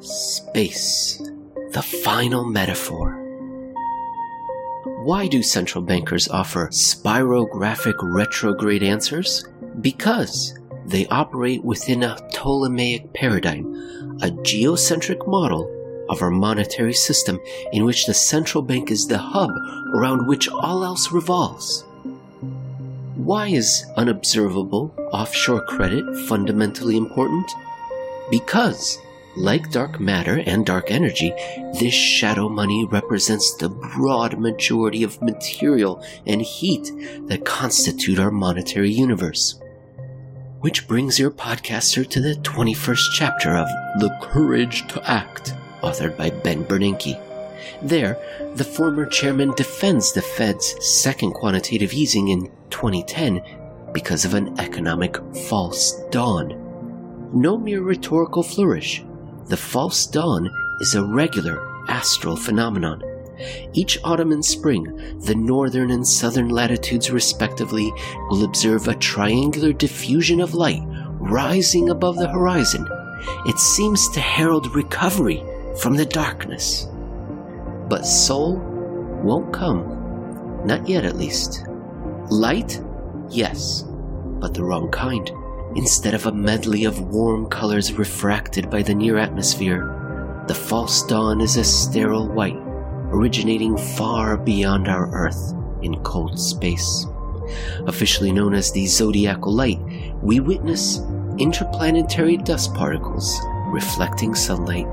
Space, the final metaphor. Why do central bankers offer spirographic retrograde answers? Because they operate within a Ptolemaic paradigm, a geocentric model of our monetary system in which the central bank is the hub around which all else revolves. Why is unobservable offshore credit fundamentally important? Because, like dark matter and dark energy, this shadow money represents the broad majority of material and heat that constitute our monetary universe. Which brings your podcaster to the 21st chapter of The Courage to Act authored by Ben Bernanke. There, the former chairman defends the Fed's second quantitative easing in 2010 because of an economic false dawn. No mere rhetorical flourish. The false dawn is a regular astral phenomenon. Each autumn and spring, the northern and southern latitudes respectively will observe a triangular diffusion of light rising above the horizon. It seems to herald recovery from the darkness. But Sol won't come. Not yet, at least. Light? Yes, but the wrong kind. Instead of a medley of warm colors refracted by the near atmosphere, the false dawn is a sterile white, originating far beyond our Earth in cold space. Officially known as the zodiacal light, we witness interplanetary dust particles reflecting sunlight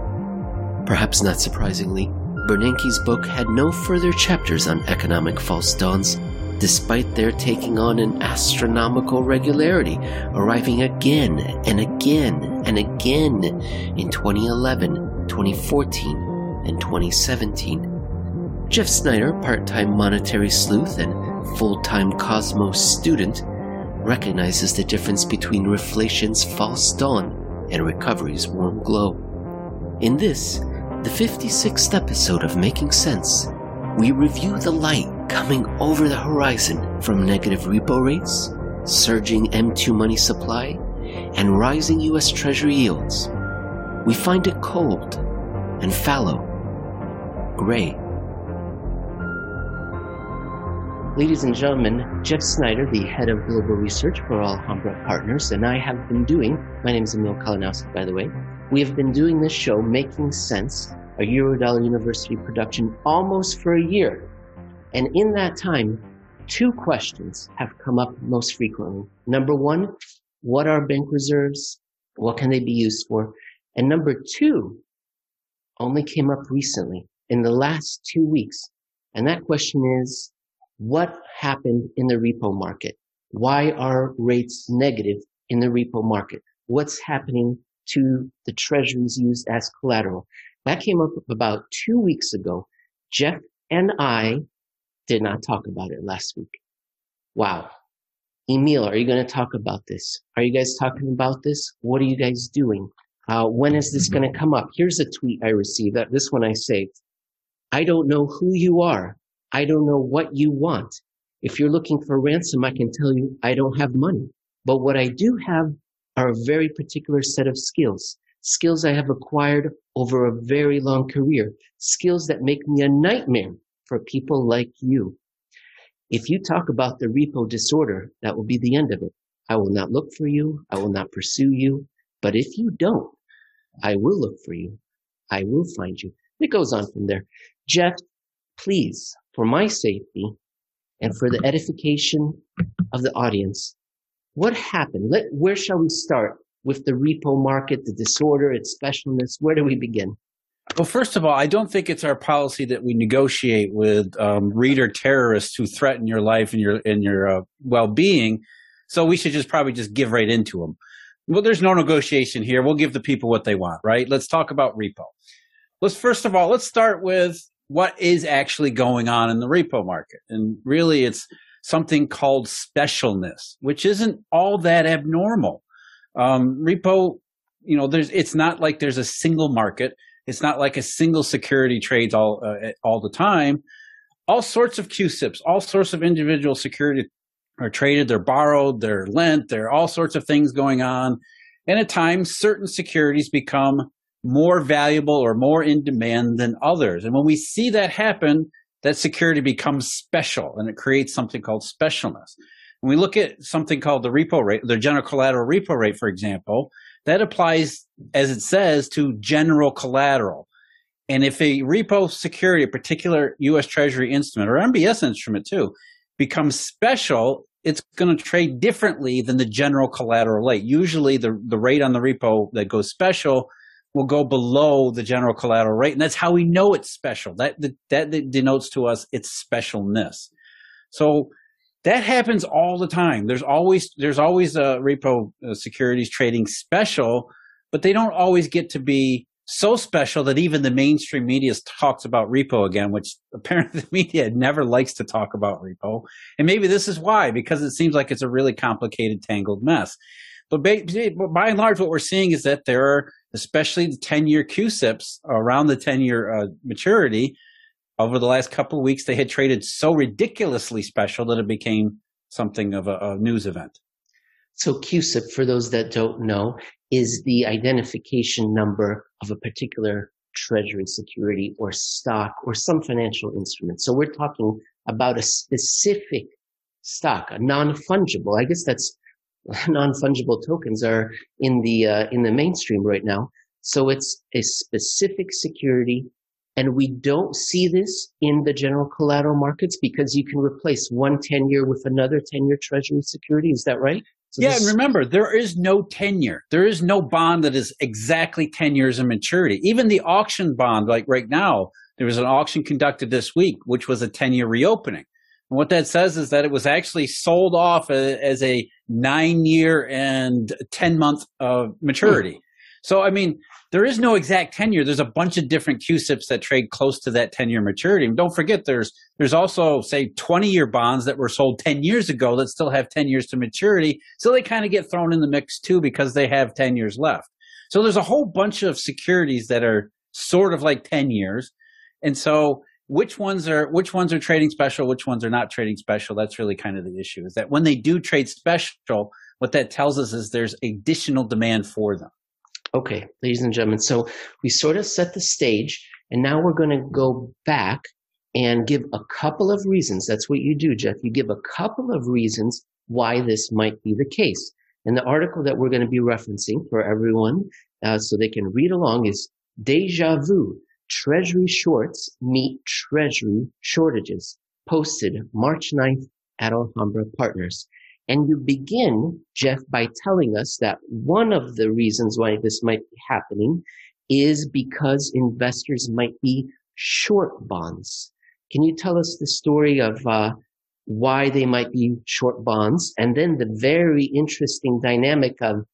Perhaps not surprisingly, Bernanke's book had no further chapters on economic false dawns, despite their taking on an astronomical regularity, arriving again and again and again in 2011, 2014, and 2017. Jeff Snider, part time monetary sleuth and full time Cosmos student, recognizes the difference between reflation's false dawn and recovery's warm glow. In this, the 56th episode of Making Sense, we review the light coming over the horizon from negative repo rates, surging M2 money supply, and rising US Treasury yields. We find it cold and fallow, gray. Ladies and gentlemen, Jeff Snider, the head of global research for Alhambra Partners, and I have been doing, my name is Emil Kalinowski, by the way, we have been doing this show, Making Sense, a Eurodollar University production, almost for a year. And in that time, two questions have come up most frequently. Number one, what are bank reserves? What can they be used for? And number two, only came up recently in the last two weeks. And that question is, what happened in the repo market? Why are rates negative in the repo market? What's happening to the treasuries used as collateral. That came up about two weeks ago. Jeff and I did not talk about it last week. Wow. Emil, are you going to talk about this? Are you guys talking about this? What are you guys doing? Uh, when is this going to come up? Here's a tweet I received. This one I saved. I don't know who you are. I don't know what you want. If you're looking for ransom, I can tell you I don't have money. But what I do have are a very particular set of skills. Skills I have acquired over a very long career. Skills that make me a nightmare for people like you. If you talk about the repo disorder, that will be the end of it. I will not look for you. I will not pursue you. But if you don't, I will look for you. I will find you. It goes on from there. Jeff, please, for my safety and for the edification of the audience, what happened? Let, where shall we start with the repo market, the disorder, its specialness? Where do we begin? Well, first of all, I don't think it's our policy that we negotiate with um, reader terrorists who threaten your life and your and your uh, well-being. So we should just probably just give right into them. Well, there's no negotiation here. We'll give the people what they want, right? Let's talk about repo. Let's first of all, let's start with what is actually going on in the repo market. And really it's something called specialness, which isn't all that abnormal. Um, repo, you know, there's, it's not like there's a single market. It's not like a single security trades all, uh, all the time. All sorts of CUSIPs, all sorts of individual security are traded, they're borrowed, they're lent, there are all sorts of things going on. And at times, certain securities become more valuable or more in demand than others. And when we see that happen, that security becomes special and it creates something called specialness. When we look at something called the repo rate, the general collateral repo rate, for example, that applies, as it says, to general collateral. And if a repo security, a particular U.S. Treasury instrument or MBS instrument too, becomes special, it's going to trade differently than the general collateral rate. Usually, the, the rate on the repo that goes special will go below the general collateral rate, and that's how we know it's special. That that, that denotes to us its specialness. So that happens all the time. There's always there's always a repo securities trading special, but they don't always get to be so special that even the mainstream media talks about repo again, which apparently the media never likes to talk about repo. And maybe this is why, because it seems like it's a really complicated, tangled mess. But by, by and large, what we're seeing is that there are, especially the 10 year CUSIPs around the 10 year uh, maturity, over the last couple of weeks, they had traded so ridiculously special that it became something of a, a news event. So CUSIP, for those that don't know, is the identification number of a particular treasury security or stock or some financial instrument. So we're talking about a specific stock, a non-fungible. I guess that's non-fungible tokens are in the uh, in the mainstream right now. So it's a specific security and we don't see this in the general collateral markets because you can replace one 10 year with another 10 year treasury security. Is that right? So yeah, and remember, there is no tenure. There is no bond that is exactly 10 years in maturity. Even the auction bond, like right now, there was an auction conducted this week, which was a 10 year reopening. And what that says is that it was actually sold off as a nine year and 10 month uh, maturity. So, I mean, there is no exact tenure. There's a bunch of different CUSIPs that trade close to that 10 year maturity. And don't forget, there's there's also say 20 year bonds that were sold 10 years ago that still have 10 years to maturity. So they kind of get thrown in the mix too because they have 10 years left. So there's a whole bunch of securities that are sort of like 10 years. And so which ones are which ones are trading special, which ones are not trading special? That's really kind of the issue. Is that when they do trade special, what that tells us is there's additional demand for them. Okay, ladies and gentlemen, so we sort of set the stage, and now we're going to go back and give a couple of reasons. That's what you do, Jeff. You give a couple of reasons why this might be the case. And the article that we're going to be referencing for everyone uh, so they can read along is Deja Vu Treasury Shorts Meet Treasury Shortages, posted March 9th at Alhambra Partners. And you begin, Jeff, by telling us that one of the reasons why this might be happening is because investors might be short bonds. Can you tell us the story of uh, why they might be short bonds? And then the very interesting dynamic of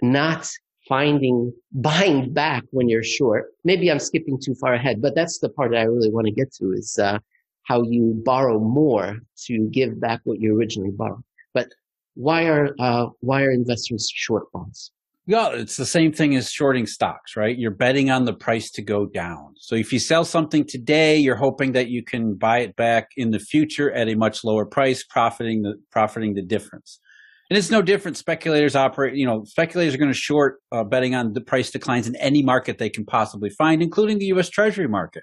not finding buying back when you're short. Maybe i'm skipping too far ahead but that's the part that i really want to get to is uh, how you borrow more to give back what you originally borrowed but why are uh, why are investors short bonds? Yeah, it's the same thing as shorting stocks, right? You're betting on the price to go down. So if you sell something today, you're hoping that you can buy it back in the future at a much lower price, profiting the profiting the difference. And it's no different. Speculators operate, you know, speculators are going to short uh, betting on the price declines in any market they can possibly find, including the U.S. Treasury market.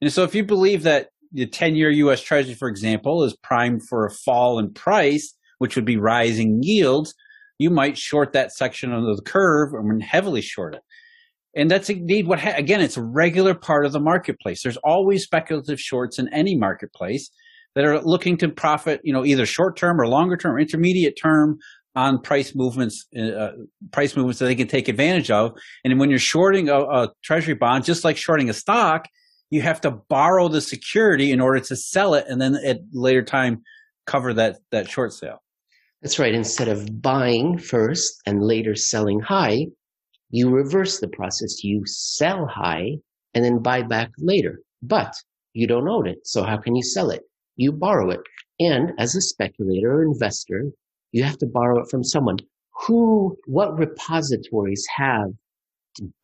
And so if you believe that the 10 year U.S. Treasury, for example, is primed for a fall in price, which would be rising yields, you might short that section of the curve and heavily short it. And that's indeed what, ha- again, it's a regular part of the marketplace. There's always speculative shorts in any marketplace that are looking to profit, you know, either short term or longer term, or intermediate term on price movements, uh, price movements that they can take advantage of. And when you're shorting a, a treasury bond, just like shorting a stock, you have to borrow the security in order to sell it and then at later time cover that, that short sale. That's right. Instead of buying first and later selling high, you reverse the process. You sell high and then buy back later. But you don't own it. So how can you sell it? You borrow it. And as a speculator or investor, you have to borrow it from someone who, what repositories have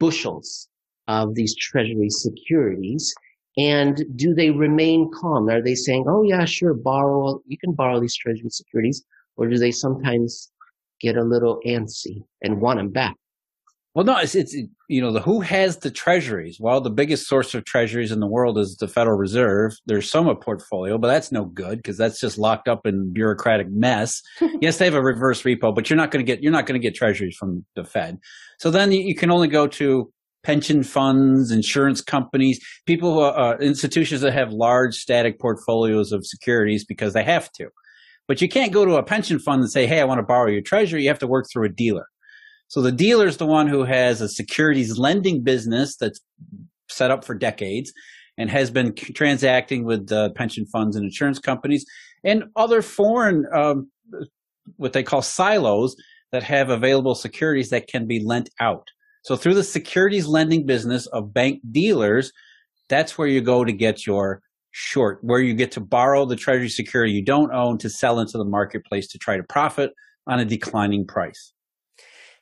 bushels of these treasury securities And do they remain calm? Are they saying, oh, yeah, sure, borrow, you can borrow these treasury securities? Or do they sometimes get a little antsy and want them back? Well, no, it's, it's you know the who has the treasuries. Well, the biggest source of treasuries in the world is the Federal Reserve. There's SOMA portfolio, but that's no good because that's just locked up in bureaucratic mess. yes, they have a reverse repo, but you're not going to get you're not going to get treasuries from the Fed. So then you, you can only go to pension funds, insurance companies, people who are, uh, institutions that have large static portfolios of securities because they have to. But you can't go to a pension fund and say, "Hey, I want to borrow your treasury." You have to work through a dealer. So the dealer is the one who has a securities lending business that's set up for decades and has been transacting with uh, pension funds and insurance companies and other foreign, um, what they call silos that have available securities that can be lent out. So through the securities lending business of bank dealers, that's where you go to get your short, where you get to borrow the treasury security you don't own to sell into the marketplace to try to profit on a declining price.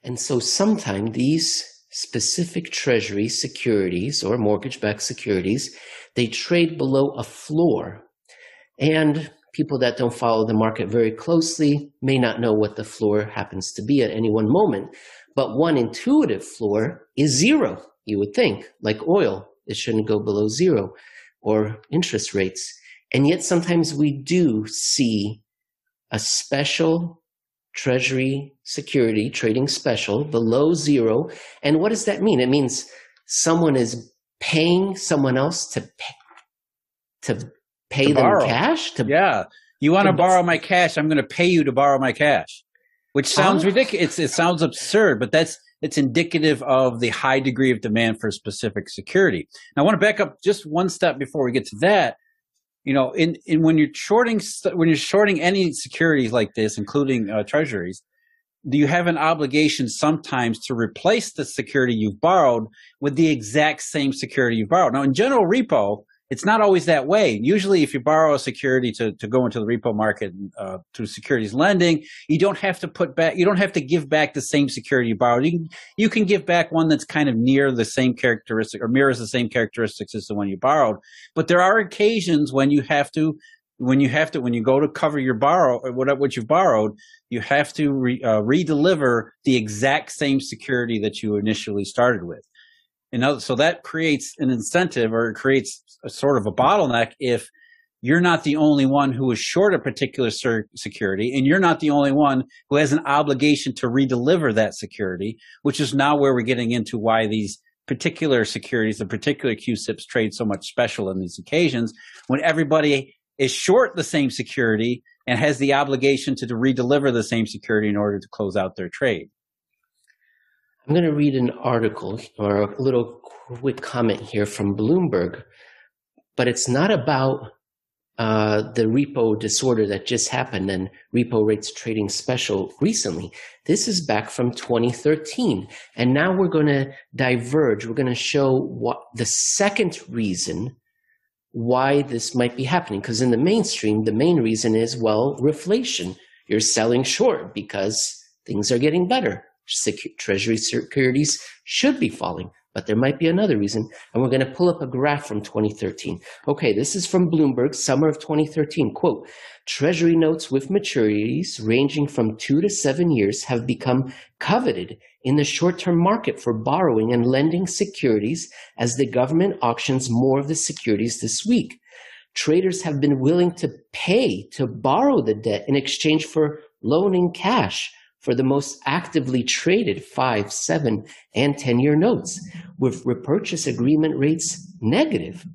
And so sometimes these specific treasury securities or mortgage-backed securities, they trade below a floor. And people that don't follow the market very closely may not know what the floor happens to be at any one moment. But one intuitive floor is zero, you would think, like oil. It shouldn't go below zero or interest rates. And yet sometimes we do see a special Treasury security trading special below zero. And what does that mean? It means someone is paying someone else to pay, to pay to them borrow. cash. To, yeah, you want to borrow my cash? I'm going to pay you to borrow my cash, which sounds ridiculous. it sounds absurd, but that's it's indicative of the high degree of demand for specific security. Now, I want to back up just one step before we get to that you know, in, in when you're shorting when you're shorting any securities like this, including uh, treasuries, do you have an obligation sometimes to replace the security you've borrowed with the exact same security you borrowed? Now, in general repo, it's not always that way. Usually, if you borrow a security to, to go into the repo market uh, through securities lending, you don't have to put back, you don't have to give back the same security you borrowed. You can, you can give back one that's kind of near the same characteristic or mirrors the same characteristics as the one you borrowed. But there are occasions when you have to, when you have to, when you go to cover your borrow, what, what you've borrowed, you have to re, uh, redeliver the exact same security that you initially started with. And so that creates an incentive or it creates a sort of a bottleneck if you're not the only one who is short a particular security and you're not the only one who has an obligation to redeliver that security, which is now where we're getting into why these particular securities, the particular CUSIPs trade so much special in these occasions when everybody is short the same security and has the obligation to redeliver the same security in order to close out their trade. I'm going to read an article or a little quick comment here from Bloomberg, but it's not about uh, the repo disorder that just happened and repo rates trading special recently. This is back from 2013. And now we're going to diverge. We're going to show what the second reason why this might be happening. Because in the mainstream, the main reason is, well, reflation. You're selling short because things are getting better treasury securities should be falling. But there might be another reason. And we're going to pull up a graph from 2013. Okay, this is from Bloomberg, summer of 2013. Quote, Treasury notes with maturities ranging from two to seven years have become coveted in the short-term market for borrowing and lending securities as the government auctions more of the securities this week. Traders have been willing to pay to borrow the debt in exchange for loaning cash for the most actively traded five, seven, and 10 year notes, with repurchase agreement rates negative.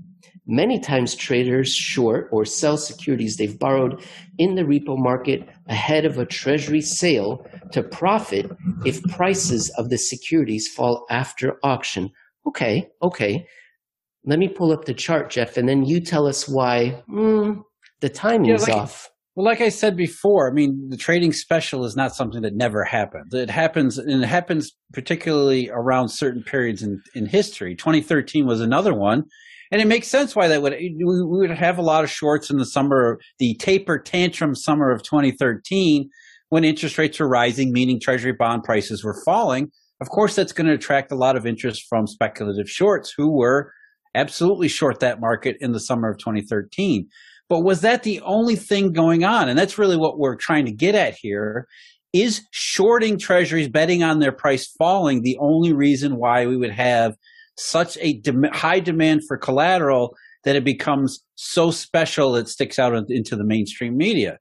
Many times traders short or sell securities they've borrowed in the repo market ahead of a treasury sale to profit if prices of the securities fall after auction. Okay, okay. Let me pull up the chart, Jeff, and then you tell us why mm, the timing's yeah, like, off. Well, like I said before, I mean, the trading special is not something that never happens. It happens, and it happens particularly around certain periods in, in history. 2013 was another one. And it makes sense why that would, we would have a lot of shorts in the summer, the taper tantrum summer of 2013 when interest rates were rising, meaning treasury bond prices were falling. Of course, that's going to attract a lot of interest from speculative shorts who were absolutely short that market in the summer of 2013. But was that the only thing going on? And that's really what we're trying to get at here. Is shorting treasuries, betting on their price falling, the only reason why we would have such a high demand for collateral that it becomes so special it sticks out into the mainstream media?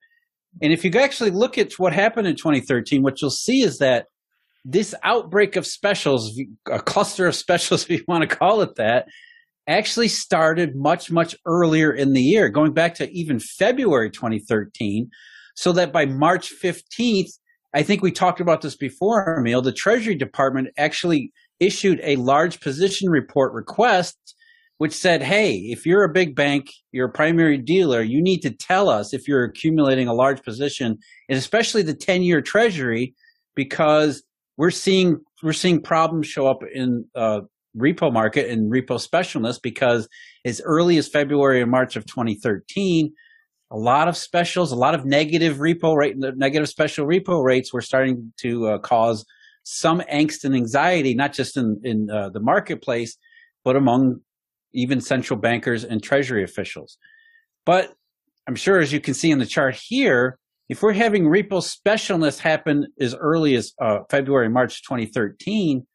And if you actually look at what happened in 2013, what you'll see is that this outbreak of specials, a cluster of specials, if you want to call it that, actually started much, much earlier in the year, going back to even February 2013. So that by March 15th, I think we talked about this before, Emil, the Treasury Department actually issued a large position report request which said, hey, if you're a big bank, you're a primary dealer, you need to tell us if you're accumulating a large position, and especially the 10 year treasury, because we're seeing we're seeing problems show up in uh, repo market and repo specialness because as early as February and March of 2013, a lot of specials, a lot of negative repo rate, negative special repo rates were starting to uh, cause some angst and anxiety, not just in in uh, the marketplace, but among even central bankers and treasury officials. But I'm sure, as you can see in the chart here, if we're having repo specialness happen as early as uh, February, March 2013,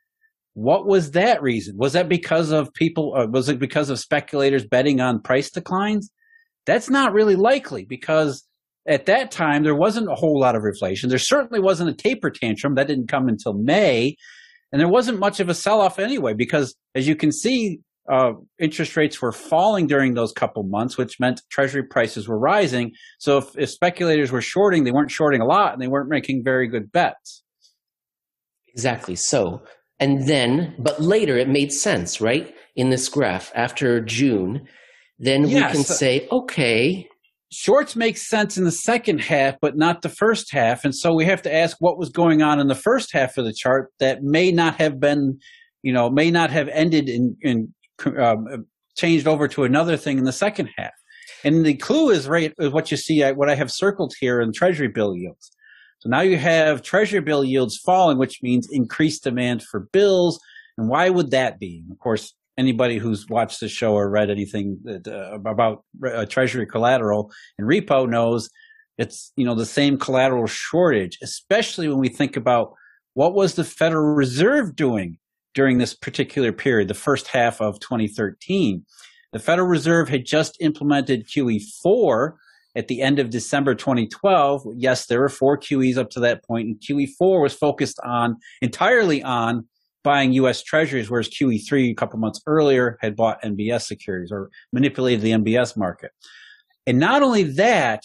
what was that reason? Was that because of people? Uh, was it because of speculators betting on price declines? That's not really likely because at that time there wasn't a whole lot of inflation. There certainly wasn't a taper tantrum that didn't come until May, and there wasn't much of a sell off anyway. Because as you can see, uh, interest rates were falling during those couple months, which meant treasury prices were rising. So if, if speculators were shorting, they weren't shorting a lot and they weren't making very good bets. Exactly. So, and then, but later it made sense, right? In this graph after June, then yes. we can say, okay. Shorts make sense in the second half, but not the first half. And so we have to ask what was going on in the first half of the chart that may not have been you know, may not have ended in, in um, changed over to another thing in the second half. And the clue is right is what you see, what I have circled here in Treasury bill yields. So now you have Treasury bill yields falling, which means increased demand for bills. And why would that be? Of course, anybody who's watched the show or read anything that, uh, about uh, Treasury collateral and repo knows it's you know the same collateral shortage, especially when we think about what was the Federal Reserve doing during this particular period, the first half of 2013. The Federal Reserve had just implemented QE4 at the end of December 2012. Yes, there were four QEs up to that point, and QE4 was focused on entirely on buying U.S. Treasuries, whereas QE3 a couple months earlier had bought MBS securities or manipulated the MBS market. And not only that,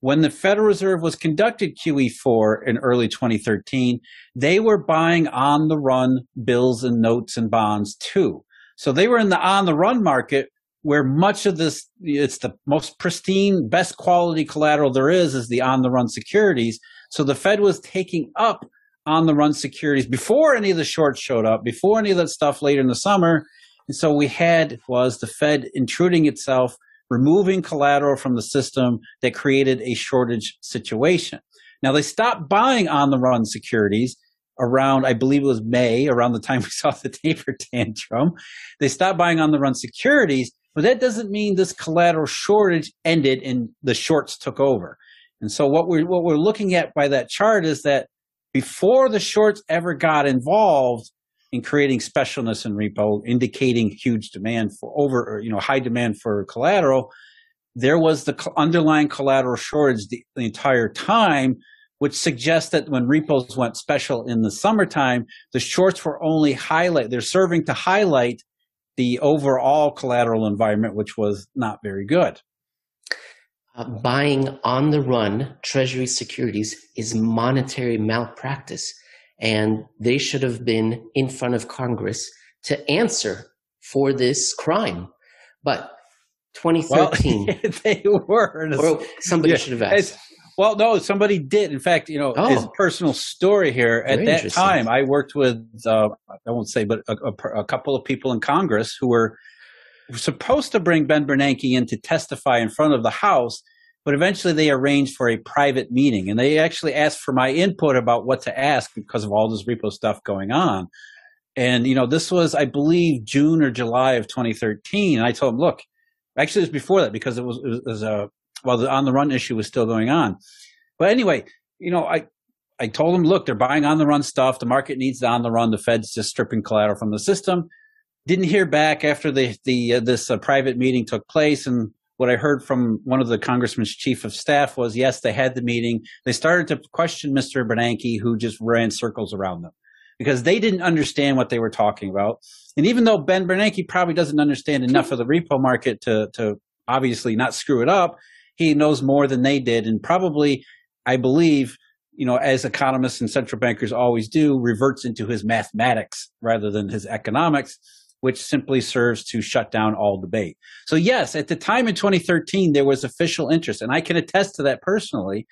when the Federal Reserve was conducted QE4 in early 2013, they were buying on the run bills and notes and bonds too. So they were in the on the run market where much of this, it's the most pristine, best quality collateral there is, is the on the run securities. So the Fed was taking up on the run securities before any of the shorts showed up, before any of that stuff later in the summer. And so we had was the Fed intruding itself removing collateral from the system that created a shortage situation. Now they stopped buying on the run securities around, I believe it was May, around the time we saw the taper tantrum. They stopped buying on the run securities, but that doesn't mean this collateral shortage ended and the shorts took over. And so what we're, what we're looking at by that chart is that before the shorts ever got involved, in creating specialness in repo, indicating huge demand for over, you know, high demand for collateral, there was the underlying collateral shortage the, the entire time, which suggests that when repos went special in the summertime, the shorts were only highlight, they're serving to highlight the overall collateral environment, which was not very good. Uh, buying on the run treasury securities is monetary malpractice and they should have been in front of Congress to answer for this crime. But 2013, well, they were. Or somebody yeah, should have asked. Well, no, somebody did. In fact, you know, oh, his personal story here. At that time, I worked with, uh, I won't say, but a, a, a, couple of people in Congress who were supposed to bring Ben Bernanke in to testify in front of the House but eventually they arranged for a private meeting and they actually asked for my input about what to ask because of all this repo stuff going on. And, you know, this was, I believe, June or July of 2013. And I told him, look, actually, it was before that because it was, it was a, well, the on the run issue was still going on. But anyway, you know, I, I told him, look, they're buying on the run stuff. The market needs the on the run. The Fed's just stripping collateral from the system. Didn't hear back after the, the, uh, this uh, private meeting took place. And what I heard from one of the congressman's chief of staff was, yes, they had the meeting. They started to question Mr. Bernanke, who just ran circles around them because they didn't understand what they were talking about. And even though Ben Bernanke probably doesn't understand enough of the repo market to, to obviously not screw it up, he knows more than they did. And probably, I believe, you know, as economists and central bankers always do, reverts into his mathematics rather than his economics, which simply serves to shut down all debate. So, yes, at the time in 2013, there was official interest, and I can attest to that personally,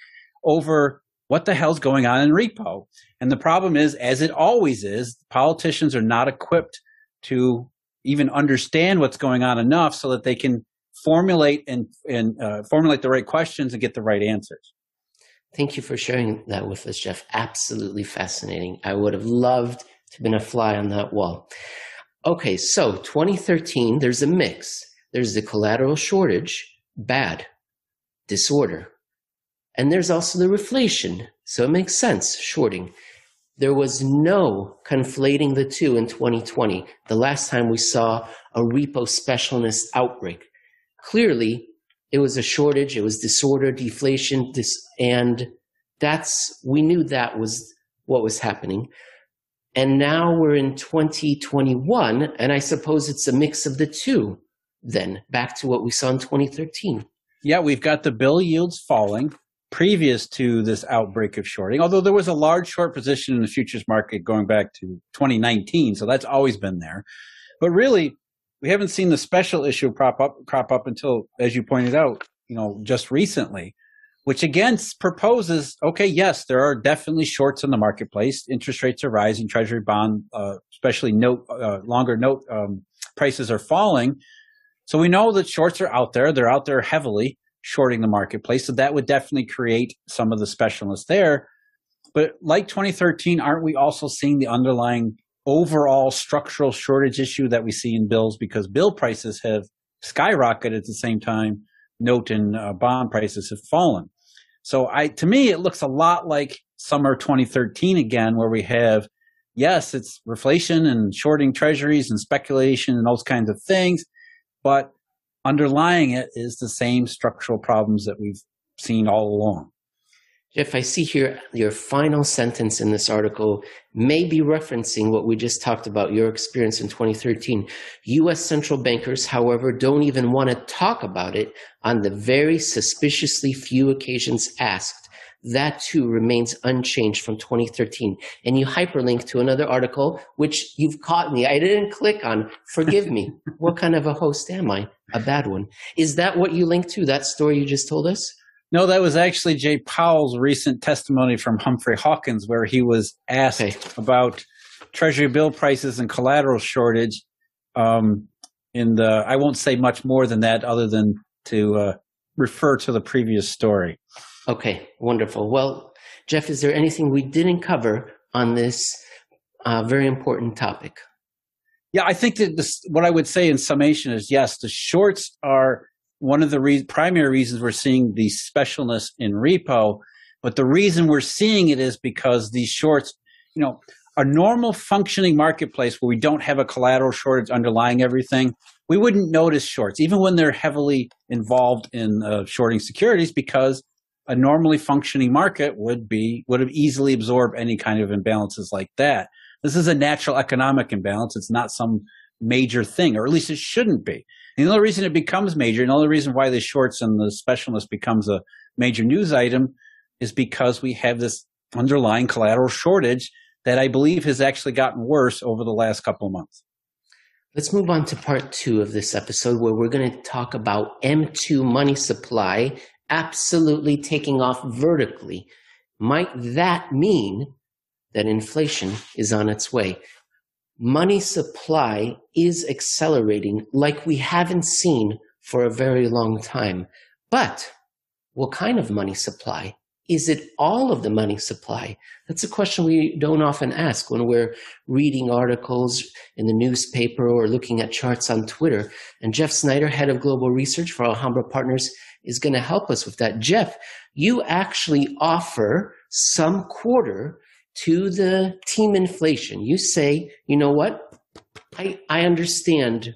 over what the hell's going on in repo. And the problem is, as it always is, politicians are not equipped to even understand what's going on enough so that they can formulate and, and uh, formulate the right questions and get the right answers. Thank you for sharing that with us, Jeff. Absolutely fascinating. I would have loved to have been a fly on that wall. Okay, so 2013, there's a mix. There's the collateral shortage, bad, disorder. And there's also the reflation. So it makes sense, shorting. There was no conflating the two in 2020, the last time we saw a repo specialness outbreak. Clearly, it was a shortage, it was disorder, deflation, dis- and that's, we knew that was what was happening. And now we're in 2021, and I suppose it's a mix of the two, then, back to what we saw in 2013. Yeah, we've got the bill yields falling previous to this outbreak of shorting, although there was a large short position in the futures market going back to 2019. So that's always been there. But really, we haven't seen the special issue crop up, crop up until, as you pointed out, you know, just recently, which again proposes, okay, yes, there are definitely shorts in the marketplace. Interest rates are rising. Treasury bond, uh, especially note, uh, longer note um, prices are falling. So we know that shorts are out there. They're out there heavily shorting the marketplace. So that would definitely create some of the specialness there. But like 2013, aren't we also seeing the underlying overall structural shortage issue that we see in bills because bill prices have skyrocketed at the same time note and uh, bond prices have fallen. So I, to me, it looks a lot like summer 2013 again, where we have, yes, it's reflation and shorting treasuries and speculation and those kinds of things, but underlying it is the same structural problems that we've seen all along. Jeff, I see here your final sentence in this article may be referencing what we just talked about, your experience in 2013. U.S. central bankers, however, don't even want to talk about it on the very suspiciously few occasions asked. That too remains unchanged from 2013. And you hyperlink to another article, which you've caught me. I didn't click on. Forgive me. what kind of a host am I? A bad one. Is that what you linked to, that story you just told us? No, that was actually Jay Powell's recent testimony from Humphrey Hawkins, where he was asked okay. about Treasury bill prices and collateral shortage. Um, in the, I won't say much more than that, other than to uh, refer to the previous story. Okay, wonderful. Well, Jeff, is there anything we didn't cover on this uh, very important topic? Yeah, I think that this, what I would say in summation is yes, the shorts are one of the re- primary reasons we're seeing the specialness in repo. But the reason we're seeing it is because these shorts, you know, a normal functioning marketplace where we don't have a collateral shortage underlying everything, we wouldn't notice shorts, even when they're heavily involved in uh, shorting securities, because a normally functioning market would be would have easily absorbed any kind of imbalances like that. This is a natural economic imbalance. It's not some major thing, or at least it shouldn't be. The only reason it becomes major, and the only reason why the shorts and the specialness becomes a major news item is because we have this underlying collateral shortage that I believe has actually gotten worse over the last couple of months. Let's move on to part two of this episode where we're going to talk about M2 money supply absolutely taking off vertically. Might that mean that inflation is on its way? Money supply is accelerating like we haven't seen for a very long time. But what kind of money supply Is it all of the money supply? That's a question we don't often ask when we're reading articles in the newspaper or looking at charts on Twitter. And Jeff Snider, head of global research for Alhambra Partners, is going to help us with that. Jeff, you actually offer some quarter to the team inflation. You say, you know what? I, I understand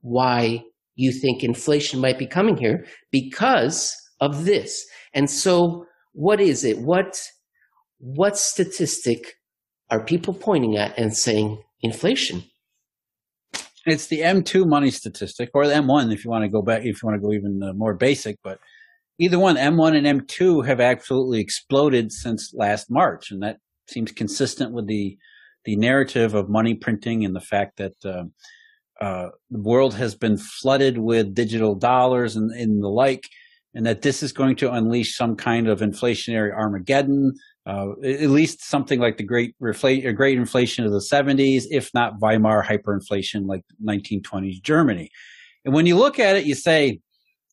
why you think inflation might be coming here because of this. And so what is it? What what statistic are people pointing at and saying inflation? It's the M2 money statistic, or the M1 if you want to go back, if you want to go even uh, more basic. But either one, M1 and M2 have absolutely exploded since last March, and that seems consistent with the the narrative of money printing and the fact that uh, uh, the world has been flooded with digital dollars and, and the like and that this is going to unleash some kind of inflationary Armageddon, uh, at least something like the great, refla- great inflation of the 70s, if not Weimar hyperinflation like 1920s Germany. And when you look at it, you say,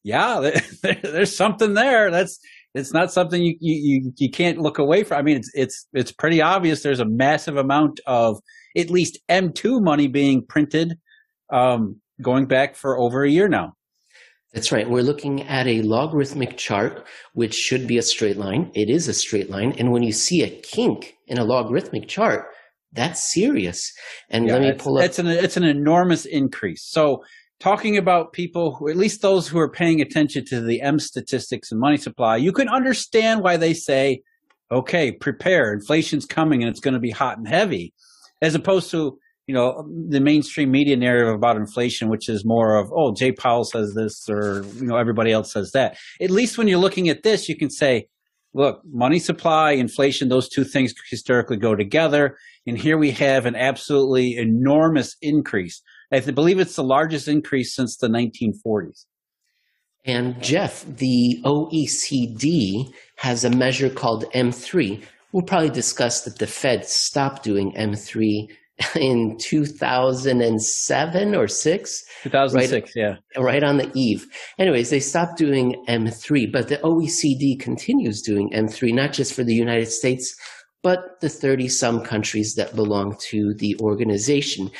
yeah, there's something there. That's it's not something you, you you can't look away from. I mean, it's it's it's pretty obvious. There's a massive amount of at least M2 money being printed, um, going back for over a year now. That's right. We're looking at a logarithmic chart, which should be a straight line. It is a straight line. And when you see a kink in a logarithmic chart, that's serious. And yeah, let me pull up. It's an, it's an enormous increase. So talking about people who, at least those who are paying attention to the M statistics and money supply, you can understand why they say, okay, prepare. Inflation's coming and it's going to be hot and heavy, as opposed to you know the mainstream media narrative about inflation, which is more of oh Jay Powell says this or you know everybody else says that. At least when you're looking at this, you can say, look, money supply, inflation, those two things historically go together, and here we have an absolutely enormous increase. I believe it's the largest increase since the 1940s. And Jeff, the OECD has a measure called M3. We'll probably discuss that the Fed stopped doing M3 in 2007 or 6 2006 right, yeah right on the eve anyways they stopped doing m3 but the oecd continues doing m3 not just for the united states but the 30 some countries that belong to the organization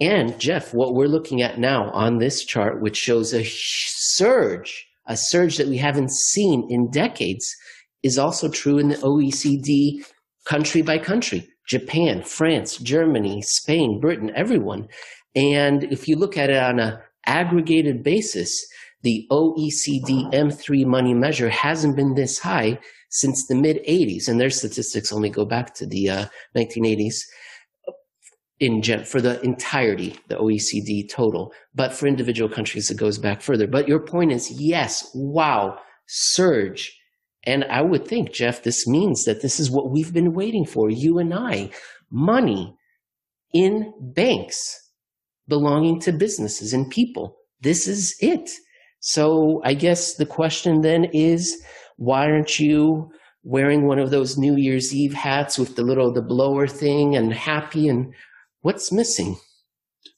and jeff what we're looking at now on this chart which shows a surge a surge that we haven't seen in decades is also true in the oecd country by country. Japan, France, Germany, Spain, Britain, everyone. And if you look at it on an aggregated basis, the OECD M3 money measure hasn't been this high since the mid 80s, and their statistics only go back to the uh, 1980s in gen- for the entirety, the OECD total. But for individual countries, it goes back further. But your point is, yes, wow, surge and I would think, Jeff, this means that this is what we've been waiting for, you and I money in banks belonging to businesses and people. This is it. So I guess the question then is why aren't you wearing one of those New Year's Eve hats with the little the blower thing and happy and what's missing?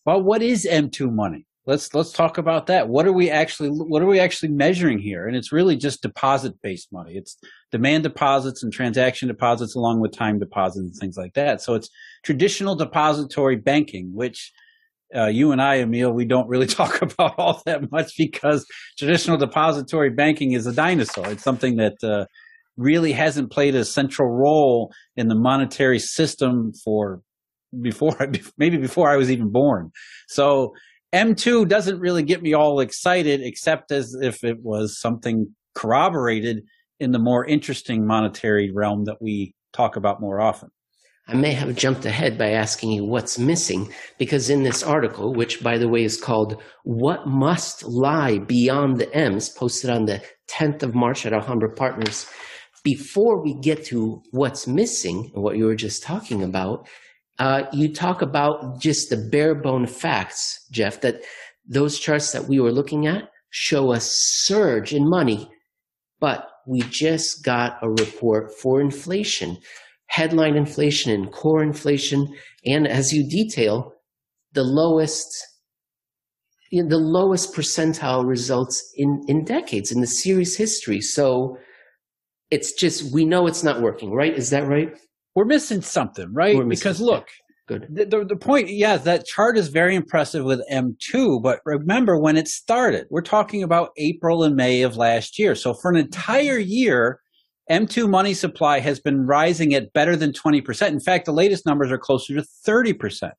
Well, what is M2 money? let's let's talk about that. What are we actually what are we actually measuring here? And it's really just deposit based money. It's demand deposits and transaction deposits along with time deposits and things like that. So it's traditional depository banking, which uh, you and I, Emil, we don't really talk about all that much because traditional depository banking is a dinosaur. It's something that uh, really hasn't played a central role in the monetary system for before maybe before I was even born. So M2 doesn't really get me all excited, except as if it was something corroborated in the more interesting monetary realm that we talk about more often. I may have jumped ahead by asking you what's missing, because in this article, which by the way is called What Must Lie Beyond the M's, posted on the 10th of March at Alhambra Partners, before we get to what's missing, and what you were just talking about, uh, you talk about just the bare bone facts, Jeff, that those charts that we were looking at show a surge in money, but we just got a report for inflation, headline inflation and core inflation, and as you detail, the lowest the lowest percentile results in, in decades in the series history. So it's just we know it's not working, right? Is that right? We're missing something, right? Missing because look, Good. the, the, the point, yeah, that chart is very impressive with M2, but remember when it started, we're talking about April and May of last year. So for an entire year, M2 money supply has been rising at better than 20%. In fact, the latest numbers are closer to 30%.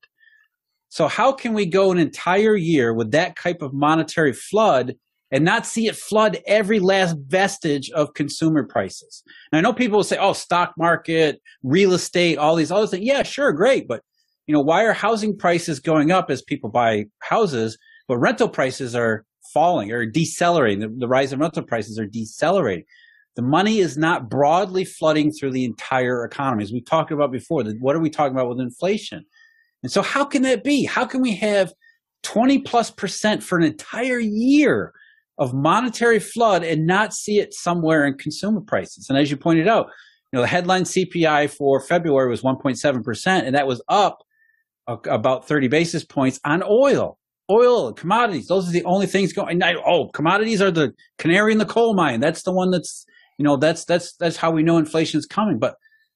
So how can we go an entire year with that type of monetary flood and not see it flood every last vestige of consumer prices? And I know people will say, oh, stock market, real estate, all these other things. Yeah, sure, great. But you know, why are housing prices going up as people buy houses, but rental prices are falling or decelerating? The, the rise in rental prices are decelerating. The money is not broadly flooding through the entire economy. As we talked about before, what are we talking about with inflation? And so how can that be? How can we have 20 plus percent for an entire year of monetary flood and not see it somewhere in consumer prices? And as you pointed out, you know, the headline CPI for February was 1.7%, and that was up about 30 basis points on oil. Oil, commodities, those are the only things going. I, oh, commodities are the canary in the coal mine. That's the one that's, you know, that's that's that's how we know inflation is coming. But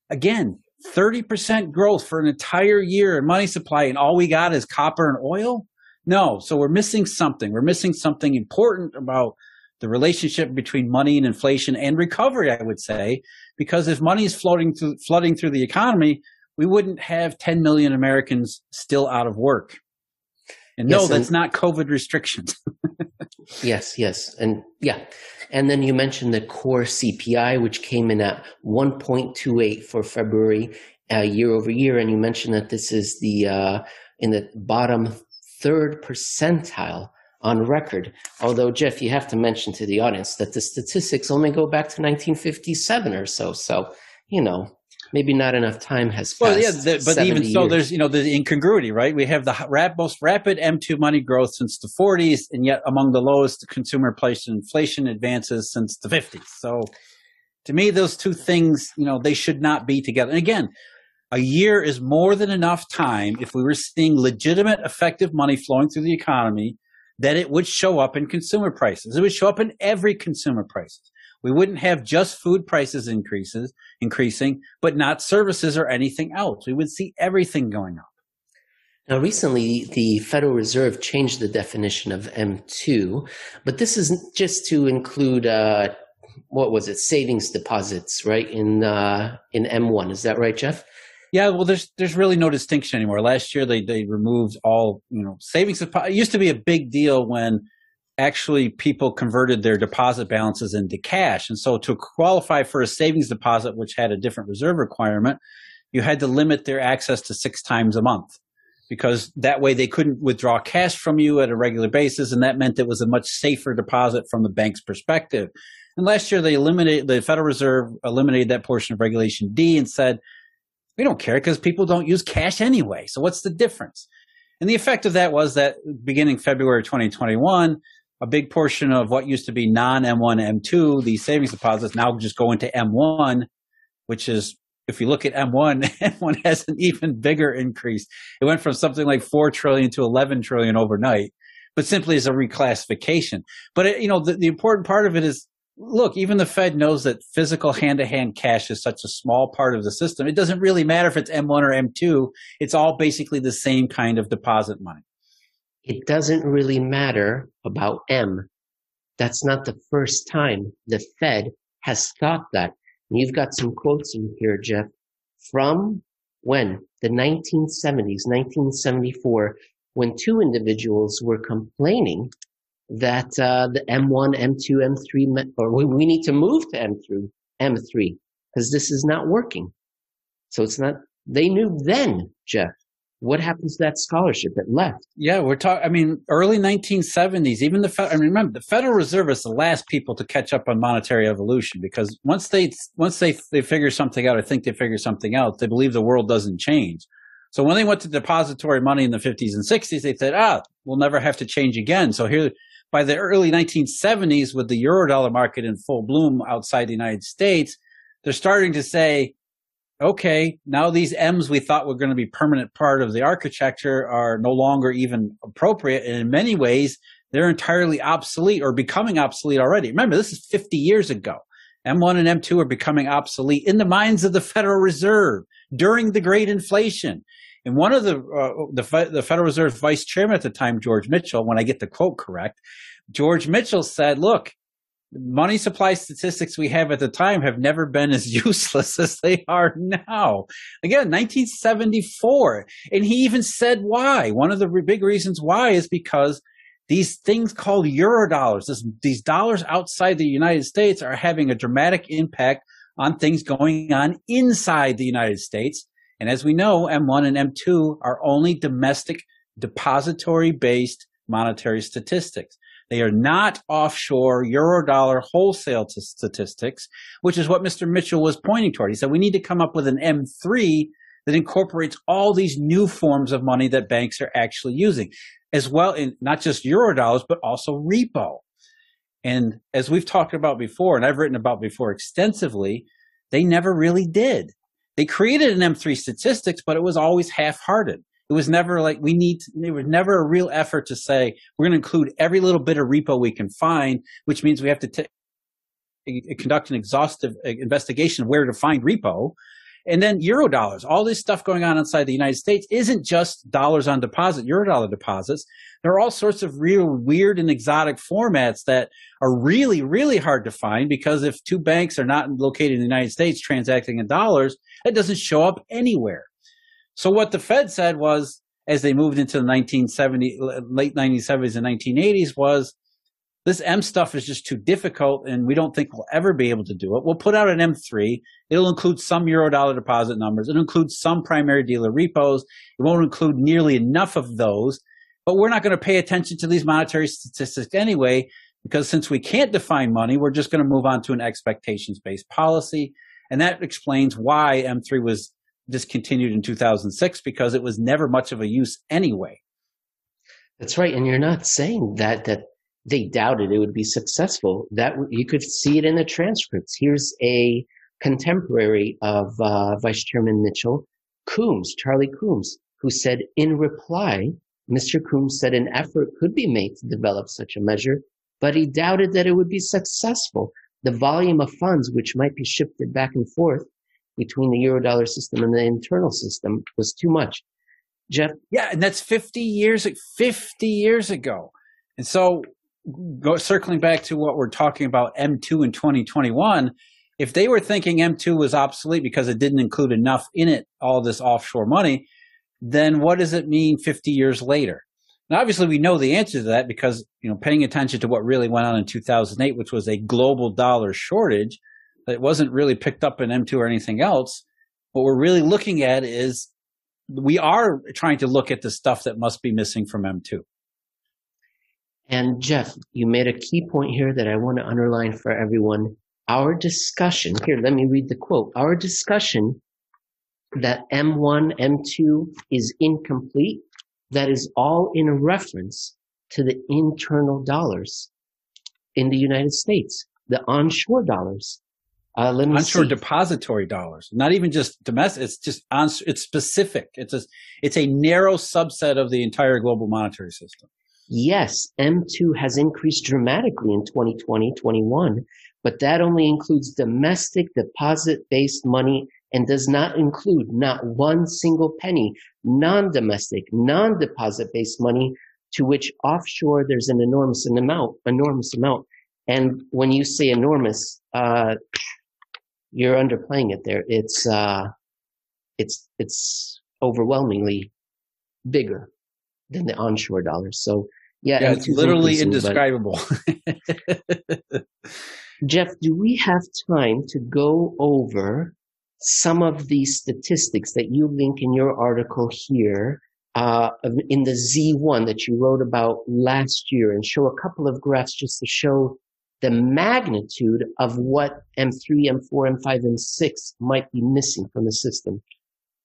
again, 30% growth for an entire year in money supply, and all we got is copper and oil. No, so we're missing something. We're missing something important about the relationship between money and inflation and recovery. I would say, because if money is floating through, flooding through the economy, we wouldn't have 10 million Americans still out of work. And yes, no, that's and, not COVID restrictions. yes, yes. And yeah. And then you mentioned the core CPI, which came in at 1.28 for February uh, year over year. And you mentioned that this is the uh, in the bottom third percentile on record. Although, Jeff, you have to mention to the audience that the statistics only go back to 1957 or so. So, you know, maybe not enough time has passed. Well, yeah, the, but even so, years. there's you know the incongruity, right? We have the rap, most rapid M2 money growth since the 40s, and yet among the lowest consumer price inflation advances since the 50s. So, to me, those two things, you know, they should not be together. And again, a year is more than enough time if we were seeing legitimate, effective money flowing through the economy. That it would show up in consumer prices. It would show up in every consumer prices. We wouldn't have just food prices increases increasing, but not services or anything else. We would see everything going up. Now, recently, the Federal Reserve changed the definition of M2, but this is just to include uh, what was it, savings deposits, right? In uh, in M1, is that right, Jeff? Yeah, well, there's there's really no distinction anymore. Last year, they they removed all you know savings. It used to be a big deal when actually people converted their deposit balances into cash. And so to qualify for a savings deposit, which had a different reserve requirement, you had to limit their access to six times a month because that way they couldn't withdraw cash from you at a regular basis. And that meant it was a much safer deposit from the bank's perspective. And last year they eliminated, the Federal Reserve eliminated that portion of Regulation D and said, we don't care because people don't use cash anyway. So what's the difference? And the effect of that was that beginning February 2021, a big portion of what used to be non M1, M2, these savings deposits now just go into M1, which is, if you look at M1, M1 has an even bigger increase. It went from something like 4 trillion to 11 trillion overnight, but simply as a reclassification. But, it, you know, the, the important part of it is look, even the Fed knows that physical hand to hand cash is such a small part of the system. It doesn't really matter if it's M1 or M2. It's all basically the same kind of deposit money it doesn't really matter about M. That's not the first time the Fed has thought that. And you've got some quotes in here, Jeff, from when? The 1970s, 1974, when two individuals were complaining that uh, the M1, M2, M3, or we need to move to M3, M3, because this is not working. So it's not, they knew then, Jeff, what happens to that scholarship that left? Yeah, we're talking. I mean, early 1970s. Even the I mean, remember the Federal Reserve is the last people to catch up on monetary evolution because once they once they they figure something out, I think they figure something out. They believe the world doesn't change. So when they went to depository money in the 50s and 60s, they said, ah, we'll never have to change again. So here, by the early 1970s, with the eurodollar market in full bloom outside the United States, they're starting to say, okay, now these M's we thought were going to be permanent part of the architecture are no longer even appropriate. And in many ways, they're entirely obsolete or becoming obsolete already. Remember, this is 50 years ago. M1 and M2 are becoming obsolete in the minds of the Federal Reserve during the Great Inflation. And one of the, uh, the, the Federal Reserve vice chairman at the time, George Mitchell, when I get the quote correct, George Mitchell said, look, money supply statistics we have at the time have never been as useless as they are now. Again, 1974. And he even said why. One of the big reasons why is because these things called euro dollars, this, these dollars outside the United States are having a dramatic impact on things going on inside the United States. And as we know, M1 and M2 are only domestic depository based monetary statistics. They are not offshore eurodollar wholesale statistics, which is what Mr. Mitchell was pointing toward. He said we need to come up with an M3 that incorporates all these new forms of money that banks are actually using, as well in not just eurodollars, but also repo. And as we've talked about before, and I've written about before extensively, they never really did. They created an M3 statistics, but it was always half hearted. It was never like we need, to, there was never a real effort to say, we're going to include every little bit of repo we can find, which means we have to t- conduct an exhaustive uh, investigation of where to find repo. And then euro dollars, all this stuff going on inside the United States isn't just dollars on deposit, euro dollar deposits. There are all sorts of real weird and exotic formats that are really, really hard to find because if two banks are not located in the United States transacting in dollars, it doesn't show up anywhere. So what the Fed said was, as they moved into the 1970, late 1970s and 1980s, was this M stuff is just too difficult and we don't think we'll ever be able to do it. We'll put out an M3. It'll include some euro dollar deposit numbers. It'll include some primary dealer repos. It won't include nearly enough of those, but we're not going to pay attention to these monetary statistics anyway, because since we can't define money, we're just going to move on to an expectations based policy. And that explains why M3 was discontinued in 2006 because it was never much of a use anyway. That's right, and you're not saying that that they doubted it would be successful. That you could see it in the transcripts. Here's a contemporary of uh, Vice Chairman Mitchell, Coombs, Charlie Coombs, who said in reply, Mr. Coombs said an effort could be made to develop such a measure, but he doubted that it would be successful. The volume of funds which might be shifted back and forth between the eurodollar system and the internal system was too much. Jeff? Yeah, and that's 50 years, 50 years ago. And so go, circling back to what we're talking about M2 in 2021, if they were thinking M2 was obsolete because it didn't include enough in it, all this offshore money, then what does it mean 50 years later? Now, obviously, we know the answer to that because, you know, paying attention to what really went on in 2008, which was a global dollar shortage, that wasn't really picked up in M2 or anything else. What we're really looking at is we are trying to look at the stuff that must be missing from M2. And Jeff, you made a key point here that I want to underline for everyone. Our discussion, here, let me read the quote. Our discussion that M1, M2 is incomplete, that is all in reference to the internal dollars in the United States, the onshore dollars. Uh, let me onshore see. depository dollars, not even just domestic. It's just on, it's specific. It's a, it's a narrow subset of the entire global monetary system. Yes, M2 has increased dramatically in 2020, 21, but that only includes domestic deposit based money and does not include not one single penny non-domestic, non-deposit based money to which offshore there's an enormous amount, enormous amount. And when you say enormous, uh, you're underplaying it there. It's uh, it's it's overwhelmingly bigger than the onshore dollars. So yeah, yeah it's literally indescribable. Jeff, do we have time to go over some of these statistics that you link in your article here uh, in the Z1 that you wrote about last year and show a couple of graphs just to show the magnitude of what M3, M4, M5, M6 might be missing from the system.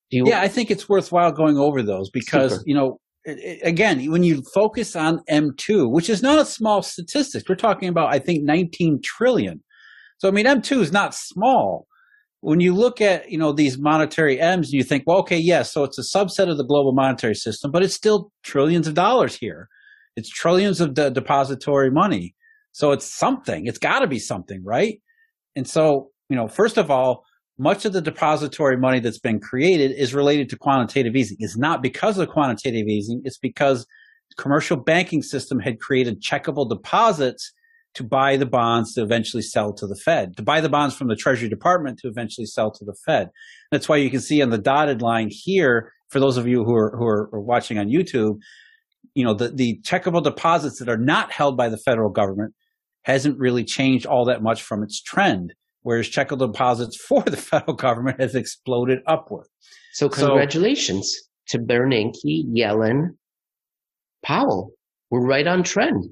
You- yeah, I think it's worthwhile going over those because, Super. you know, again, when you focus on M2, which is not a small statistic, we're talking about, I think, 19 trillion. So, I mean, M2 is not small. When you look at, you know, these monetary M's, and you think, well, okay, yes, so it's a subset of the global monetary system, but it's still trillions of dollars here. It's trillions of de- depository money. So it's something. It's got to be something, right? And so, you know, first of all, much of the depository money that's been created is related to quantitative easing. It's not because of quantitative easing, it's because the commercial banking system had created checkable deposits to buy the bonds to eventually sell to the Fed, to buy the bonds from the Treasury Department to eventually sell to the Fed. That's why you can see on the dotted line here, for those of you who are, who are watching on YouTube, you know, the, the checkable deposits that are not held by the federal government hasn't really changed all that much from its trend, whereas checkable deposits for the federal government has exploded upward. So congratulations so, to Bernanke, Yellen, Powell. We're right on trend.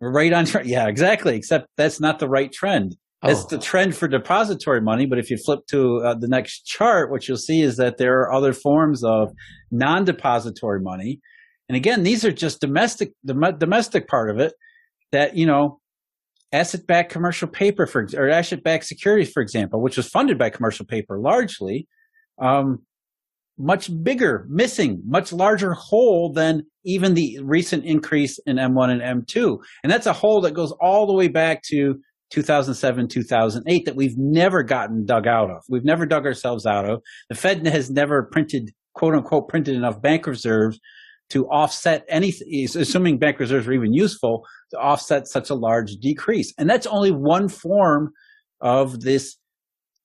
We're right on trend. Yeah, exactly. Except that's not the right trend. That's oh. the trend for depository money. But if you flip to uh, the next chart, what you'll see is that there are other forms of non-depository money. And again, these are just domestic, the domestic part of it that, you know, asset-backed commercial paper for, or asset-backed securities, for example, which was funded by commercial paper largely, um, much bigger, missing, much larger hole than even the recent increase in M1 and M2. And that's a hole that goes all the way back to 2007, 2008 that we've never gotten dug out of. We've never dug ourselves out of. The Fed has never printed, quote unquote, printed enough bank reserves to offset anything, assuming bank reserves are even useful, to offset such a large decrease. And that's only one form of this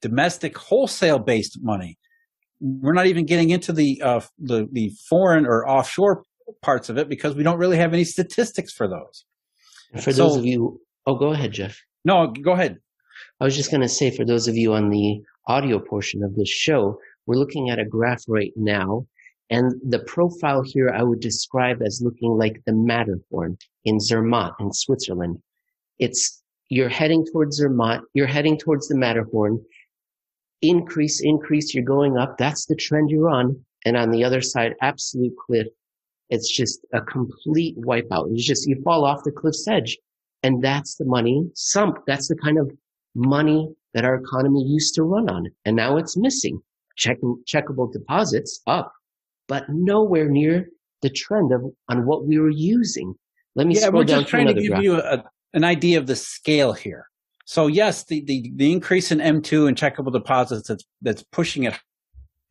domestic wholesale based money we're not even getting into the uh, the the foreign or offshore parts of it because we don't really have any statistics for those. For so, those of you, oh, go ahead, Jeff. No, go ahead. I was just going to say for those of you on the audio portion of this show, we're looking at a graph right now, and the profile here I would describe as looking like the Matterhorn in Zermatt in Switzerland. It's you're heading towards Zermatt, you're heading towards the Matterhorn, increase, increase, you're going up. That's the trend you're on. And on the other side, absolute cliff. It's just a complete wipeout. It's just, you fall off the cliff's edge. And that's the money sump. That's the kind of money that our economy used to run on. And now it's missing. Checking, checkable deposits up, but nowhere near the trend of on what we were using. Let me yeah, scroll we're down just trying to, to give graph. you a, an idea of the scale here. So yes, the, the, the increase in M2 and checkable deposits that's, that's pushing it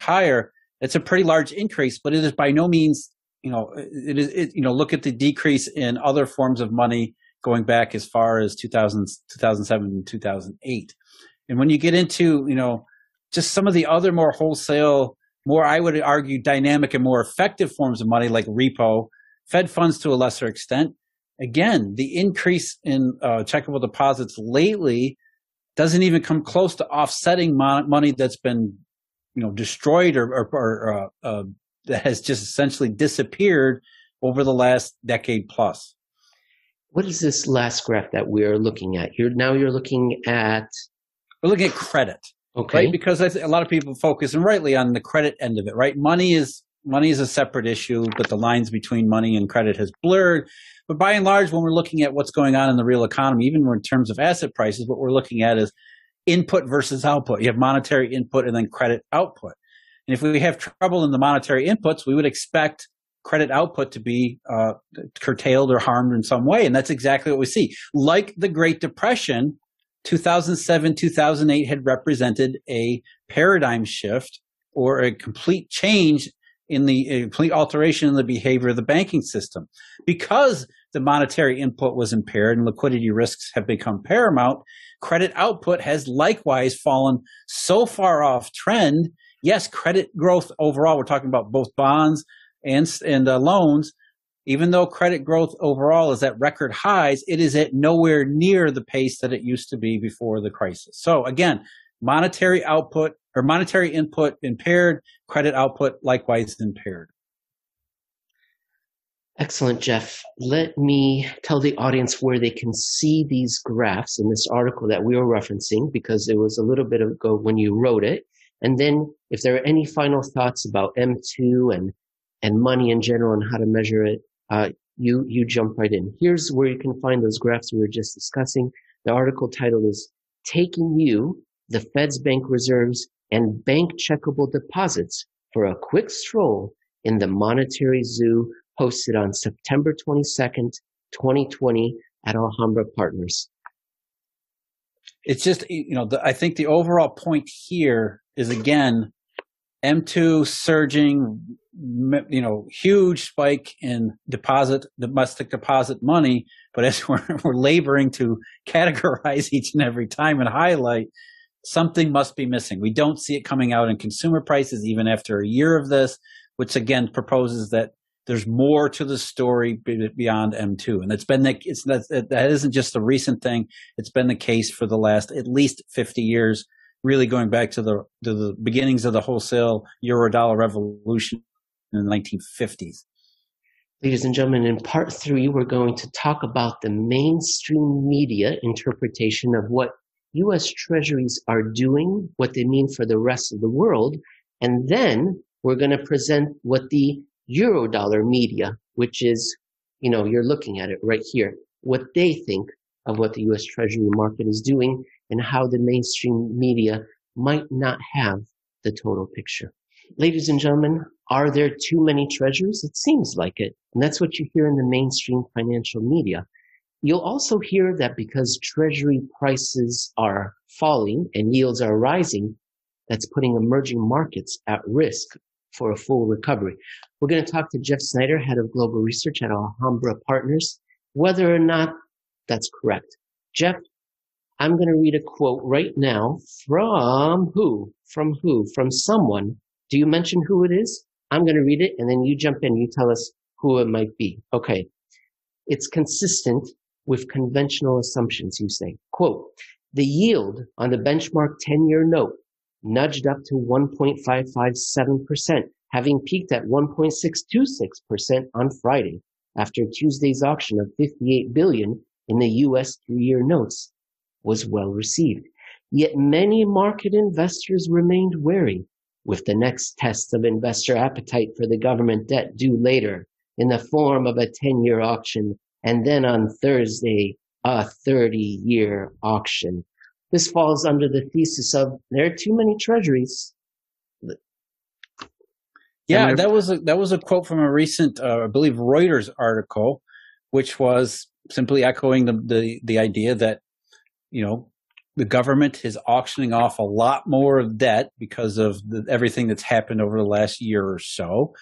higher, it's a pretty large increase, but it is by no means, you know, it is, it, you know, look at the decrease in other forms of money going back as far as 2000, 2007 and 2008. And when you get into, you know, just some of the other more wholesale, more, I would argue, dynamic and more effective forms of money like repo, Fed funds to a lesser extent, again, the increase in uh, checkable deposits lately doesn't even come close to offsetting mon- money that's been, you know, destroyed or, or, or uh, uh, that has just essentially disappeared over the last decade plus. What is this last graph that we're looking at here? Now you're looking at. We're looking at credit. Okay. Right? Because a lot of people focus, and rightly, on the credit end of it, right? Money is money is a separate issue, but the lines between money and credit has blurred. But by and large, when we're looking at what's going on in the real economy, even in terms of asset prices, what we're looking at is input versus output. You have monetary input and then credit output. And if we have trouble in the monetary inputs, we would expect credit output to be uh, curtailed or harmed in some way. And that's exactly what we see. Like the Great Depression, 2007, 2008 had represented a paradigm shift or a complete change in the complete alteration in the behavior of the banking system. Because the monetary input was impaired and liquidity risks have become paramount, credit output has likewise fallen so far off trend. Yes, credit growth overall, we're talking about both bonds and, and uh, loans. Even though credit growth overall is at record highs, it is at nowhere near the pace that it used to be before the crisis. So again, monetary output or monetary input impaired, credit output likewise impaired. Excellent, Jeff. Let me tell the audience where they can see these graphs in this article that we were referencing because it was a little bit ago when you wrote it. And then if there are any final thoughts about M2 and, and money in general and how to measure it, uh, you, you jump right in. Here's where you can find those graphs we were just discussing. The article title is Taking You, the Fed's Bank Reserves and Bank Checkable Deposits for a Quick Stroll in the Monetary Zoo posted on September 22nd, 2020 at Alhambra Partners. it's just you know the, I think the overall point here is again M2 surging, you know, huge spike in deposit, domestic deposit money. But as we're, we're laboring to categorize each and every time and highlight, something must be missing. We don't see it coming out in consumer prices even after a year of this, which again proposes that there's more to the story beyond M2. And it's been the, it's that, that isn't just a recent thing. It's been the case for the last at least 50 years really going back to the to the beginnings of the wholesale euro dollar revolution in the 1950s. Ladies and gentlemen, in part three, we're going to talk about the mainstream media interpretation of what U.S. treasuries are doing, what they mean for the rest of the world, and then we're going to present what the Eurodollar media, which is, you know, you're looking at it right here, what they think of what the U.S. Treasury market is doing and how the mainstream media might not have the total picture. Ladies and gentlemen, are there too many treasuries? It seems like it. And that's what you hear in the mainstream financial media. You'll also hear that because treasury prices are falling and yields are rising, that's putting emerging markets at risk for a full recovery. We're going to talk to Jeff Snider, head of global research at Alhambra Partners, whether or not that's correct. Jeff, I'm going to read a quote right now from who? From who? From someone. Do you mention who it is? I'm going to read it and then you jump in. You tell us who it might be. Okay. It's consistent with conventional assumptions, you say. Quote, the yield on the benchmark 10 year note nudged up to 1.557%, having peaked at 1.626% on Friday after Tuesday's auction of 58 billion in the US three year notes was well received. Yet many market investors remained wary with the next test of investor appetite for the government debt due later in the form of a 10 year auction and then on Thursday, a 30 year auction. This falls under the thesis of there are too many treasuries. Yeah, that was a, that was a quote from a recent, uh, I believe, Reuters article, which was simply echoing the, the the idea that you know, the government is auctioning off a lot more of debt because of the, everything that's happened over the last year or so,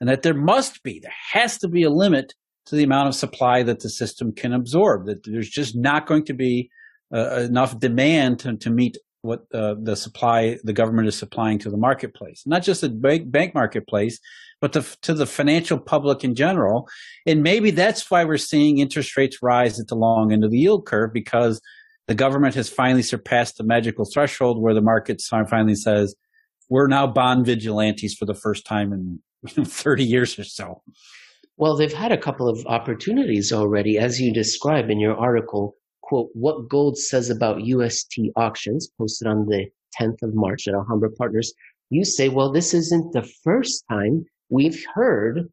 and that there must be, there has to be a limit to the amount of supply that the system can absorb. That there's just not going to be uh, enough demand to, to meet what uh, the supply the government is supplying to the marketplace, not just the bank, bank marketplace, but the, to the financial public in general. And maybe that's why we're seeing interest rates rise at the long end of the yield curve because the government has finally surpassed the magical threshold where the market finally says, we're now bond vigilantes for the first time in 30 years or so. Well, they've had a couple of opportunities already, as you describe in your article. Quote, what Gold says about UST auctions, posted on the 10th of March at Alhambra Partners. You say, well, this isn't the first time we've heard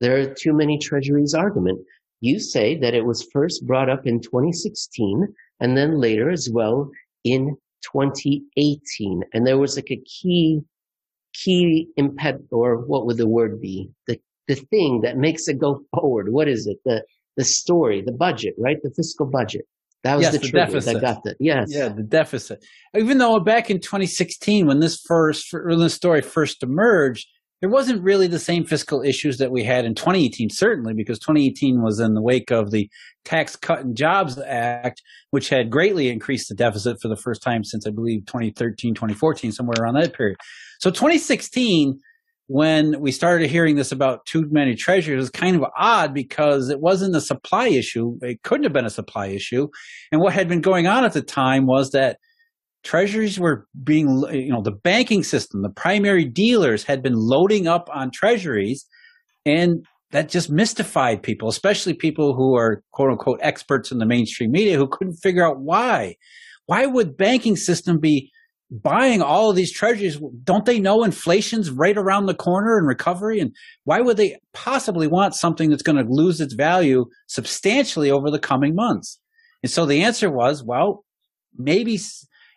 there are too many treasuries argument. You say that it was first brought up in 2016 and then later as well in 2018. And there was like a key, key imped, or what would the word be? The, the thing that makes it go forward. What is it? The, the story, the budget, right? The fiscal budget. That was yes, the, the trigger deficit. that got that. yes. Yeah, the deficit. Even though back in 2016, when this first when this story first emerged, there wasn't really the same fiscal issues that we had in 2018, certainly, because 2018 was in the wake of the Tax Cut and Jobs Act, which had greatly increased the deficit for the first time since I believe 2013, 2014, somewhere around that period. So 2016, when we started hearing this about too many treasuries, was kind of odd because it wasn't a supply issue. It couldn't have been a supply issue. And what had been going on at the time was that treasuries were being, you know, the banking system, the primary dealers had been loading up on treasuries and that just mystified people, especially people who are quote unquote experts in the mainstream media who couldn't figure out why. Why would banking system be buying all of these treasuries? Don't they know inflation's right around the corner and recovery? And why would they possibly want something that's going to lose its value substantially over the coming months? And so the answer was, well, maybe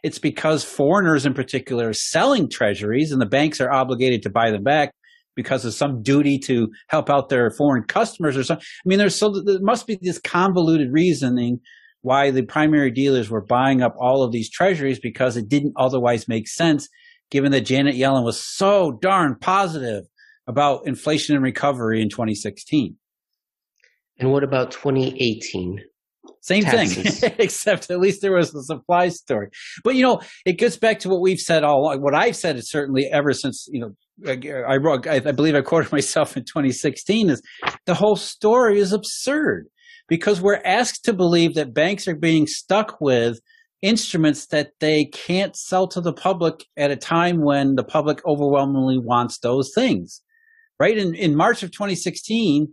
it's because foreigners in particular are selling treasuries and the banks are obligated to buy them back because of some duty to help out their foreign customers or something. I mean, there's so there must be this convoluted reasoning why the primary dealers were buying up all of these treasuries because it didn't otherwise make sense given that Janet Yellen was so darn positive about inflation and recovery in 2016. And what about 2018? Same Taxes. thing, except at least there was a supply story. But you know, it gets back to what we've said all along. What I've said is certainly ever since you know I, wrote, I, I believe I quoted myself in 2016 is the whole story is absurd because we're asked to believe that banks are being stuck with instruments that they can't sell to the public at a time when the public overwhelmingly wants those things. Right in in March of 2016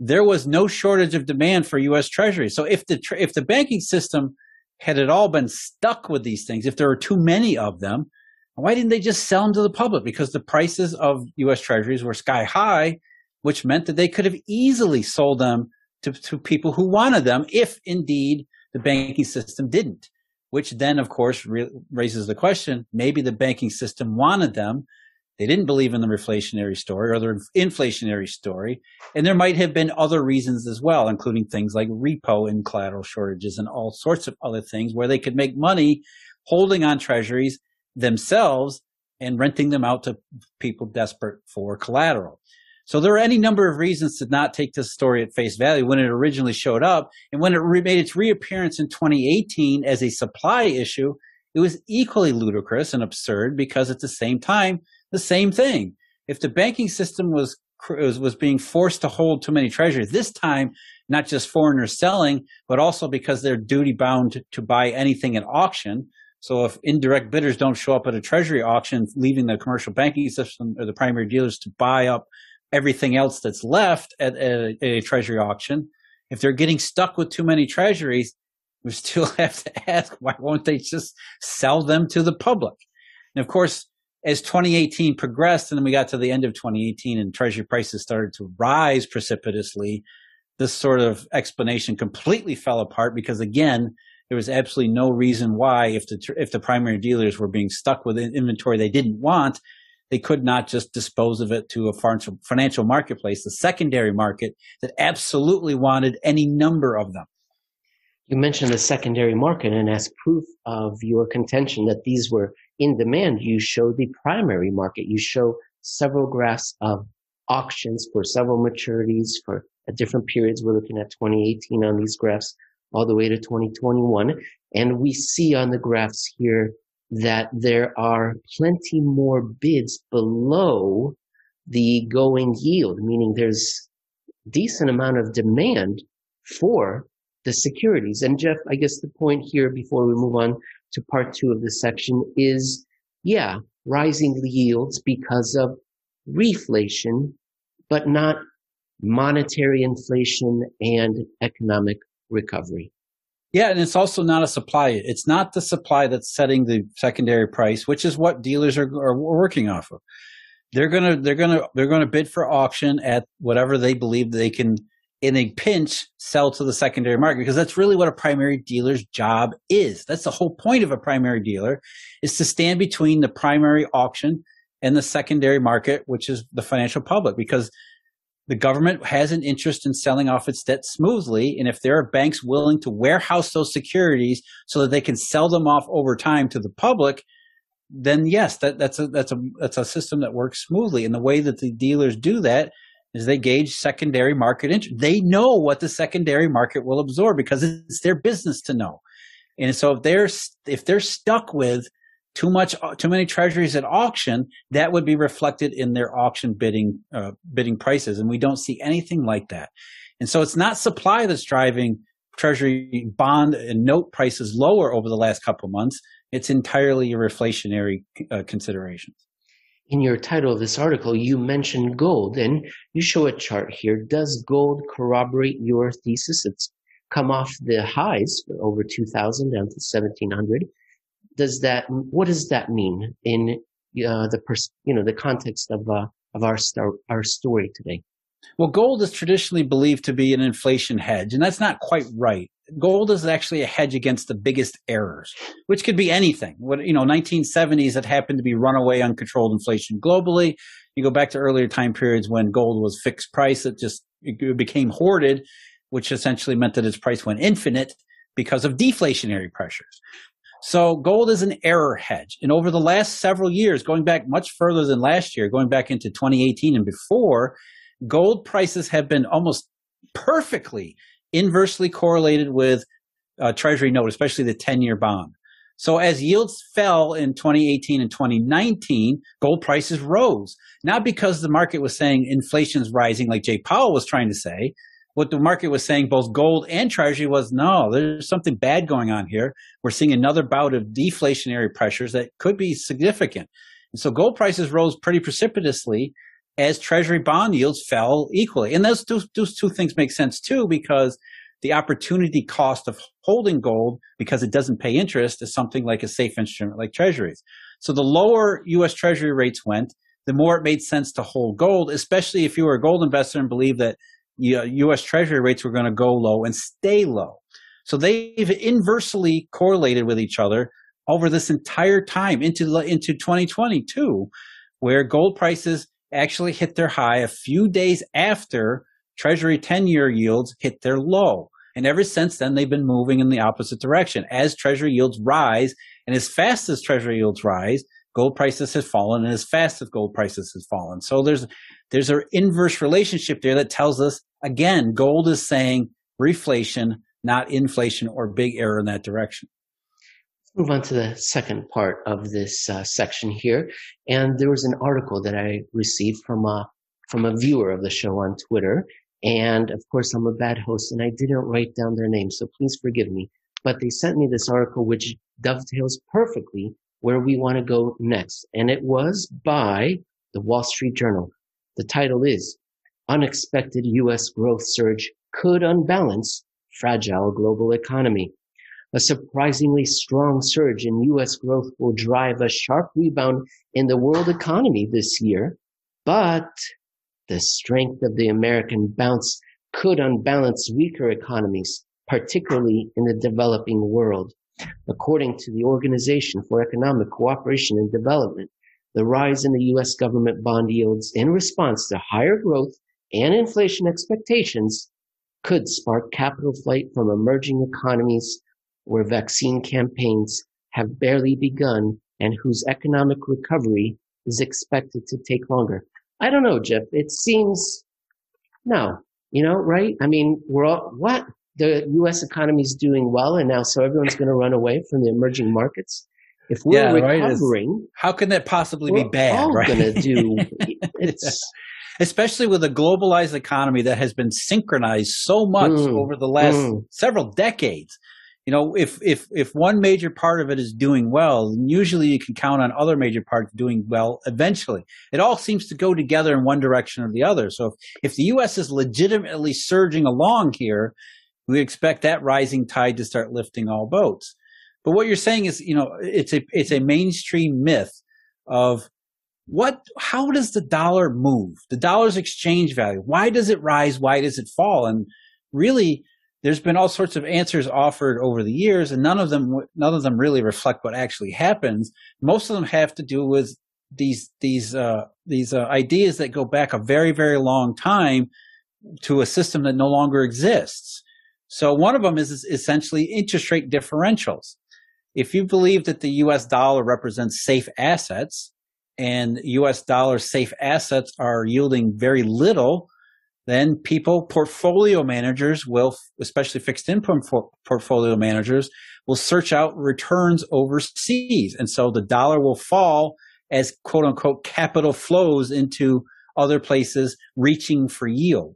there was no shortage of demand for U.S. Treasuries. So if the if the banking system had it all been stuck with these things, if there were too many of them, why didn't they just sell them to the public? Because the prices of U.S. Treasuries were sky high, which meant that they could have easily sold them to, to people who wanted them, if indeed the banking system didn't. Which then, of course, re- raises the question: maybe the banking system wanted them they didn't believe in the reflationary story or the inflationary story. And there might have been other reasons as well, including things like repo and collateral shortages and all sorts of other things where they could make money holding on treasuries themselves and renting them out to people desperate for collateral. So there are any number of reasons to not take this story at face value when it originally showed up. And when it made its reappearance in 2018 as a supply issue, it was equally ludicrous and absurd because at the same time, the same thing. If the banking system was was being forced to hold too many treasuries this time, not just foreigners selling, but also because they're duty bound to buy anything at auction. So if indirect bidders don't show up at a treasury auction, leaving the commercial banking system or the primary dealers to buy up everything else that's left at, at, a, at a treasury auction, if they're getting stuck with too many treasuries, we still have to ask why won't they just sell them to the public? And of course, as 2018 progressed and then we got to the end of 2018 and treasury prices started to rise precipitously, this sort of explanation completely fell apart because again, there was absolutely no reason why if the if the primary dealers were being stuck with inventory they didn't want, they could not just dispose of it to a financial marketplace, the secondary market that absolutely wanted any number of them. You mentioned the secondary market, and as proof of your contention that these were in demand, you show the primary market. You show several graphs of auctions for several maturities for different periods. We're looking at 2018 on these graphs all the way to 2021. And we see on the graphs here that there are plenty more bids below the going yield, meaning there's decent amount of demand for the securities. And Jeff, I guess the point here before we move on to part two of this section is, yeah, rising yields because of reflation, but not monetary inflation and economic recovery. Yeah, and it's also not a supply. It's not the supply that's setting the secondary price, which is what dealers are, are working off of. They're gonna they're gonna they're gonna bid for auction at whatever they believe they can in a pinch sell to the secondary market because that's really what a primary dealer's job is. That's the whole point of a primary dealer is to stand between the primary auction and the secondary market, which is the financial public, because the government has an interest in selling off its debt smoothly. And if there are banks willing to warehouse those securities so that they can sell them off over time to the public, then yes, that, that's a that's a that's a system that works smoothly. And the way that the dealers do that is they gauge secondary market interest. They know what the secondary market will absorb because it's their business to know. And so if they're if they're stuck with too much too many treasuries at auction, that would be reflected in their auction bidding uh, bidding prices, and we don't see anything like that. And so it's not supply that's driving treasury bond and note prices lower over the last couple of months. It's entirely your reflationary uh, considerations in your title of this article, you mention gold and you show a chart here. Does gold corroborate your thesis? It's come off the highs over 2000 down to 1700. Does that, what does that mean in uh, the, pers- you know, the context of, uh, of our, star- our story today? Well, gold is traditionally believed to be an inflation hedge, and that's not quite right gold is actually a hedge against the biggest errors, which could be anything. What you know, 1970s that happened to be runaway uncontrolled inflation globally. You go back to earlier time periods when gold was fixed price, it just it became hoarded, which essentially meant that its price went infinite because of deflationary pressures. So gold is an error hedge. And over the last several years, going back much further than last year, going back into 2018 and before, gold prices have been almost perfectly inversely correlated with uh, Treasury note, especially the 10 year bond. So as yields fell in 2018 and 2019, gold prices rose. Not because the market was saying inflation is rising, like Jay Powell was trying to say. What the market was saying, both gold and Treasury, was no, there's something bad going on here. We're seeing another bout of deflationary pressures that could be significant. And so gold prices rose pretty precipitously as Treasury bond yields fell equally. And those two, those two things make sense too, because the opportunity cost of holding gold because it doesn't pay interest is something like a safe instrument like treasuries. So the lower US treasury rates went, the more it made sense to hold gold, especially if you were a gold investor and believe that US treasury rates were going to go low and stay low. So they've inversely correlated with each other over this entire time into, into 2022, where gold prices actually hit their high a few days after Treasury 10 year yields hit their low. And ever since then, they've been moving in the opposite direction. As Treasury yields rise, and as fast as Treasury yields rise, gold prices have fallen, and as fast as gold prices have fallen. So there's there's an inverse relationship there that tells us again, gold is saying reflation, not inflation, or big error in that direction move on to the second part of this uh, section here. And there was an article that I received from a from a viewer of the show on Twitter. And of course, I'm a bad host and I didn't write down their name, so please forgive me. But they sent me this article which dovetails perfectly where we want to go next. And it was by the Wall Street Journal. The title is Unexpected U.S. Growth Surge Could Unbalance Fragile Global Economy. A surprisingly strong surge in U.S. growth will drive a sharp rebound in the world economy this year, but the strength of the American bounce could unbalance weaker economies, particularly in the developing world. According to the Organization for Economic Cooperation and Development, the rise in the U.S. government bond yields in response to higher growth and inflation expectations could spark capital flight from emerging economies where vaccine campaigns have barely begun and whose economic recovery is expected to take longer. I don't know, Jeff. It seems no, you know, right? I mean, we're all what the U.S. economy is doing well, and now so everyone's going to run away from the emerging markets. If we're yeah, recovering, right? how can that possibly be bad? All right? going to do it's. Especially with a globalized economy that has been synchronized so much mm, over the last mm. several decades you know, if if if one major part of it is doing well, usually you can count on other major parts doing well eventually. It all seems to go together in one direction or the other. So if, if the US is legitimately surging along here, we expect that rising tide to start lifting all boats. But what you're saying is, you know, it's a it's a mainstream myth of what how does the dollar move? The dollar's exchange value. Why does it rise? Why does it fall? And really there's been all sorts of answers offered over the years and none of them none of them really reflect what actually happens. Most of them have to do with these these uh, these uh, ideas that go back a very very long time to a system that no longer exists. So one of them is, is essentially interest rate differentials. If you believe that the US dollar represents safe assets and US dollar safe assets are yielding very little then people, portfolio managers will, especially fixed income portfolio managers, will search out returns overseas. And so the dollar will fall as quote unquote capital flows into other places reaching for yield.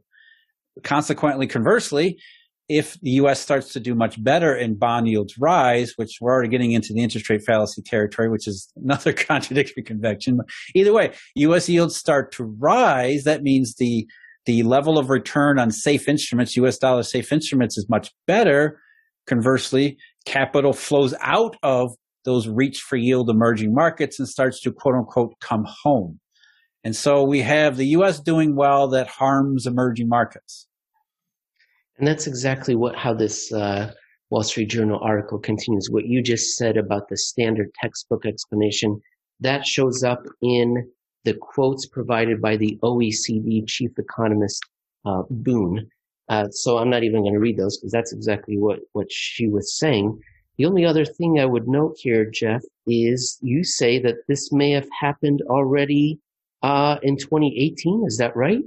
Consequently, conversely, if the US starts to do much better and bond yields rise, which we're already getting into the interest rate fallacy territory, which is another contradictory convection. Either way, US yields start to rise. That means the the level of return on safe instruments, US dollar safe instruments, is much better. Conversely, capital flows out of those reach for yield emerging markets and starts to quote unquote come home. And so we have the US doing well that harms emerging markets. And that's exactly what how this uh, Wall Street Journal article continues. What you just said about the standard textbook explanation that shows up in the quotes provided by the OECD chief economist uh, Boone. Uh, so I'm not even going to read those because that's exactly what, what she was saying. The only other thing I would note here, Jeff, is you say that this may have happened already uh, in 2018. Is that right?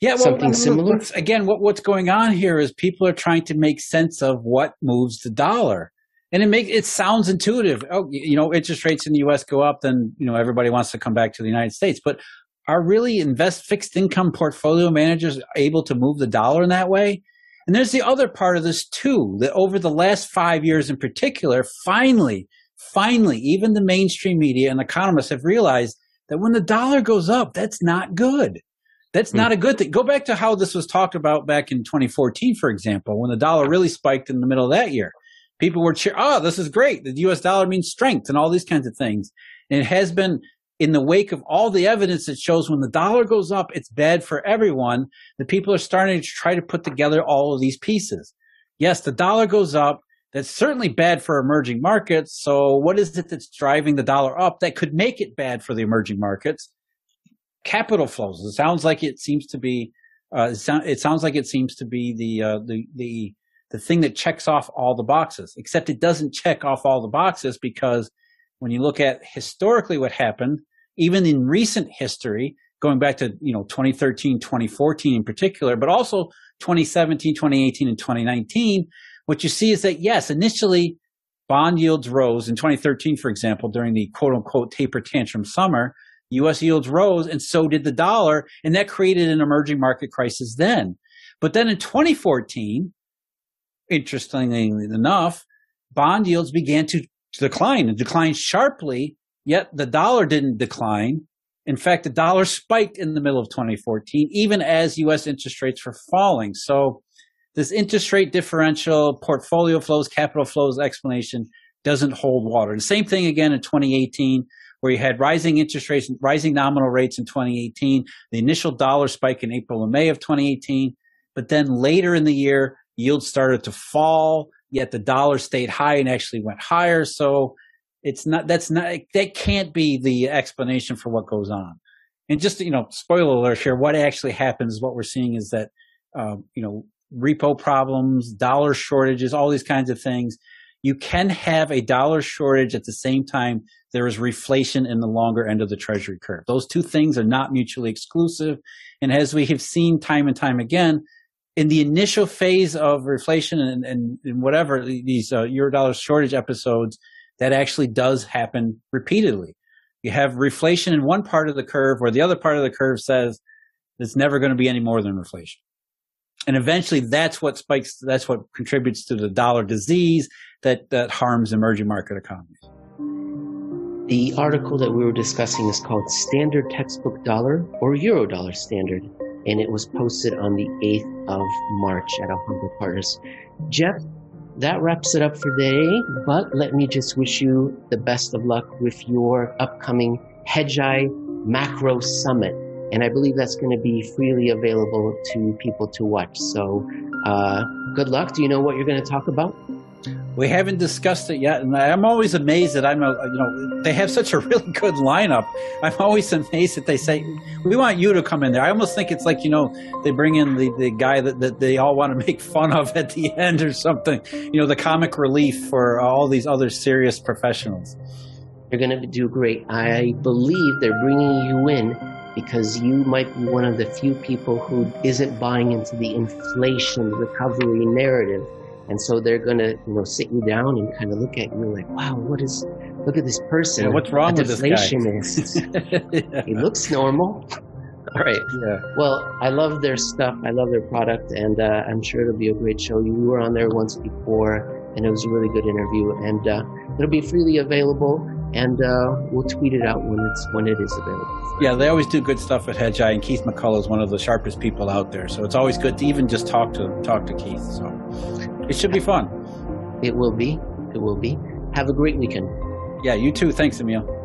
Yeah, well, something similar. Again, what, what's going on here is people are trying to make sense of what moves the dollar, and it make it sounds intuitive. Oh, you know, interest rates in the U.S. go up, then you know everybody wants to come back to the United States. But are really invest fixed income portfolio managers able to move the dollar in that way? And there's the other part of this too, that over the last five years in particular, finally, finally, even the mainstream media and economists have realized that when the dollar goes up, that's not good. That's hmm. not a good thing. Go back to how this was talked about back in 2014, for example, when the dollar really spiked in the middle of that year. People were cheering, oh, this is great. The US dollar means strength and all these kinds of things. And it has been in the wake of all the evidence that shows when the dollar goes up, it's bad for everyone, The people are starting to try to put together all of these pieces. Yes, the dollar goes up. That's certainly bad for emerging markets. So what is it that's driving the dollar up that could make it bad for the emerging markets? capital flows. It sounds like it seems to be. Uh, it, sounds like it seems to be the uh, the the the thing that checks off all the boxes. Except it doesn't check off all the boxes because when you look at historically what happened, even in recent history, going back to you know 2013, 2014 in particular, but also 2017, 2018, and 2019, what you see is that yes, initially bond yields rose in 2013, for example, during the quote unquote taper tantrum summer US yields rose and so did the dollar. And that created an emerging market crisis then. But then in 2014, interestingly enough, bond yields began to decline and decline sharply, yet the dollar didn't decline. In fact, the dollar spiked in the middle of 2014, even as US interest rates were falling. So this interest rate differential, portfolio flows, capital flows explanation doesn't hold water. The same thing again in 2018 where you had rising interest rates, rising nominal rates in 2018, the initial dollar spike in April and May of 2018. But then later in the year, yields started to fall, yet the dollar stayed high and actually went higher. So it's not, that's not, that can't be the explanation for what goes on. And just, you know, spoiler alert here, what actually happens, what we're seeing is that, um, you know, repo problems, dollar shortages, all these kinds of things you can have a dollar shortage at the same time there is reflation in the longer end of the treasury curve. Those two things are not mutually exclusive. And as we have seen time and time again, in the initial phase of reflation and, and, and whatever these uh, euro dollar shortage episodes, that actually does happen repeatedly. You have reflation in one part of the curve where the other part of the curve says it's never going to be any more than reflation. And eventually that's what spikes that's what contributes to the dollar disease that that harms emerging market economies. The article that we were discussing is called standard textbook dollar or euro dollar standard and it was posted on the 8th of march at alhambra partners jeff that wraps it up for today but let me just wish you the best of luck with your upcoming hedgeye macro summit and I believe that's going to be freely available to people to watch. So, uh, good luck. Do you know what you're going to talk about? We haven't discussed it yet, and I'm always amazed that I'm a you know they have such a really good lineup. I'm always amazed that they say we want you to come in there. I almost think it's like you know they bring in the, the guy that, that they all want to make fun of at the end or something. You know the comic relief for all these other serious professionals. You're going to do great. I believe they're bringing you in because you might be one of the few people who isn't buying into the inflation recovery narrative. And so they're going to, you know, sit you down and kind of look at you like, wow, what is, look at this person. Yeah, what's wrong with this guy? yeah. He looks normal. All right. Yeah. Well, I love their stuff. I love their product, and uh, I'm sure it'll be a great show. You were on there once before, and it was a really good interview. And uh, it'll be freely available and uh, we'll tweet it out when it's when it is available. Yeah, they always do good stuff at Hedgeye, and Keith McCullough is one of the sharpest people out there. So it's always good to even just talk to talk to Keith. So it should be fun. It will be. It will be. Have a great weekend. Yeah, you too. Thanks, Emil.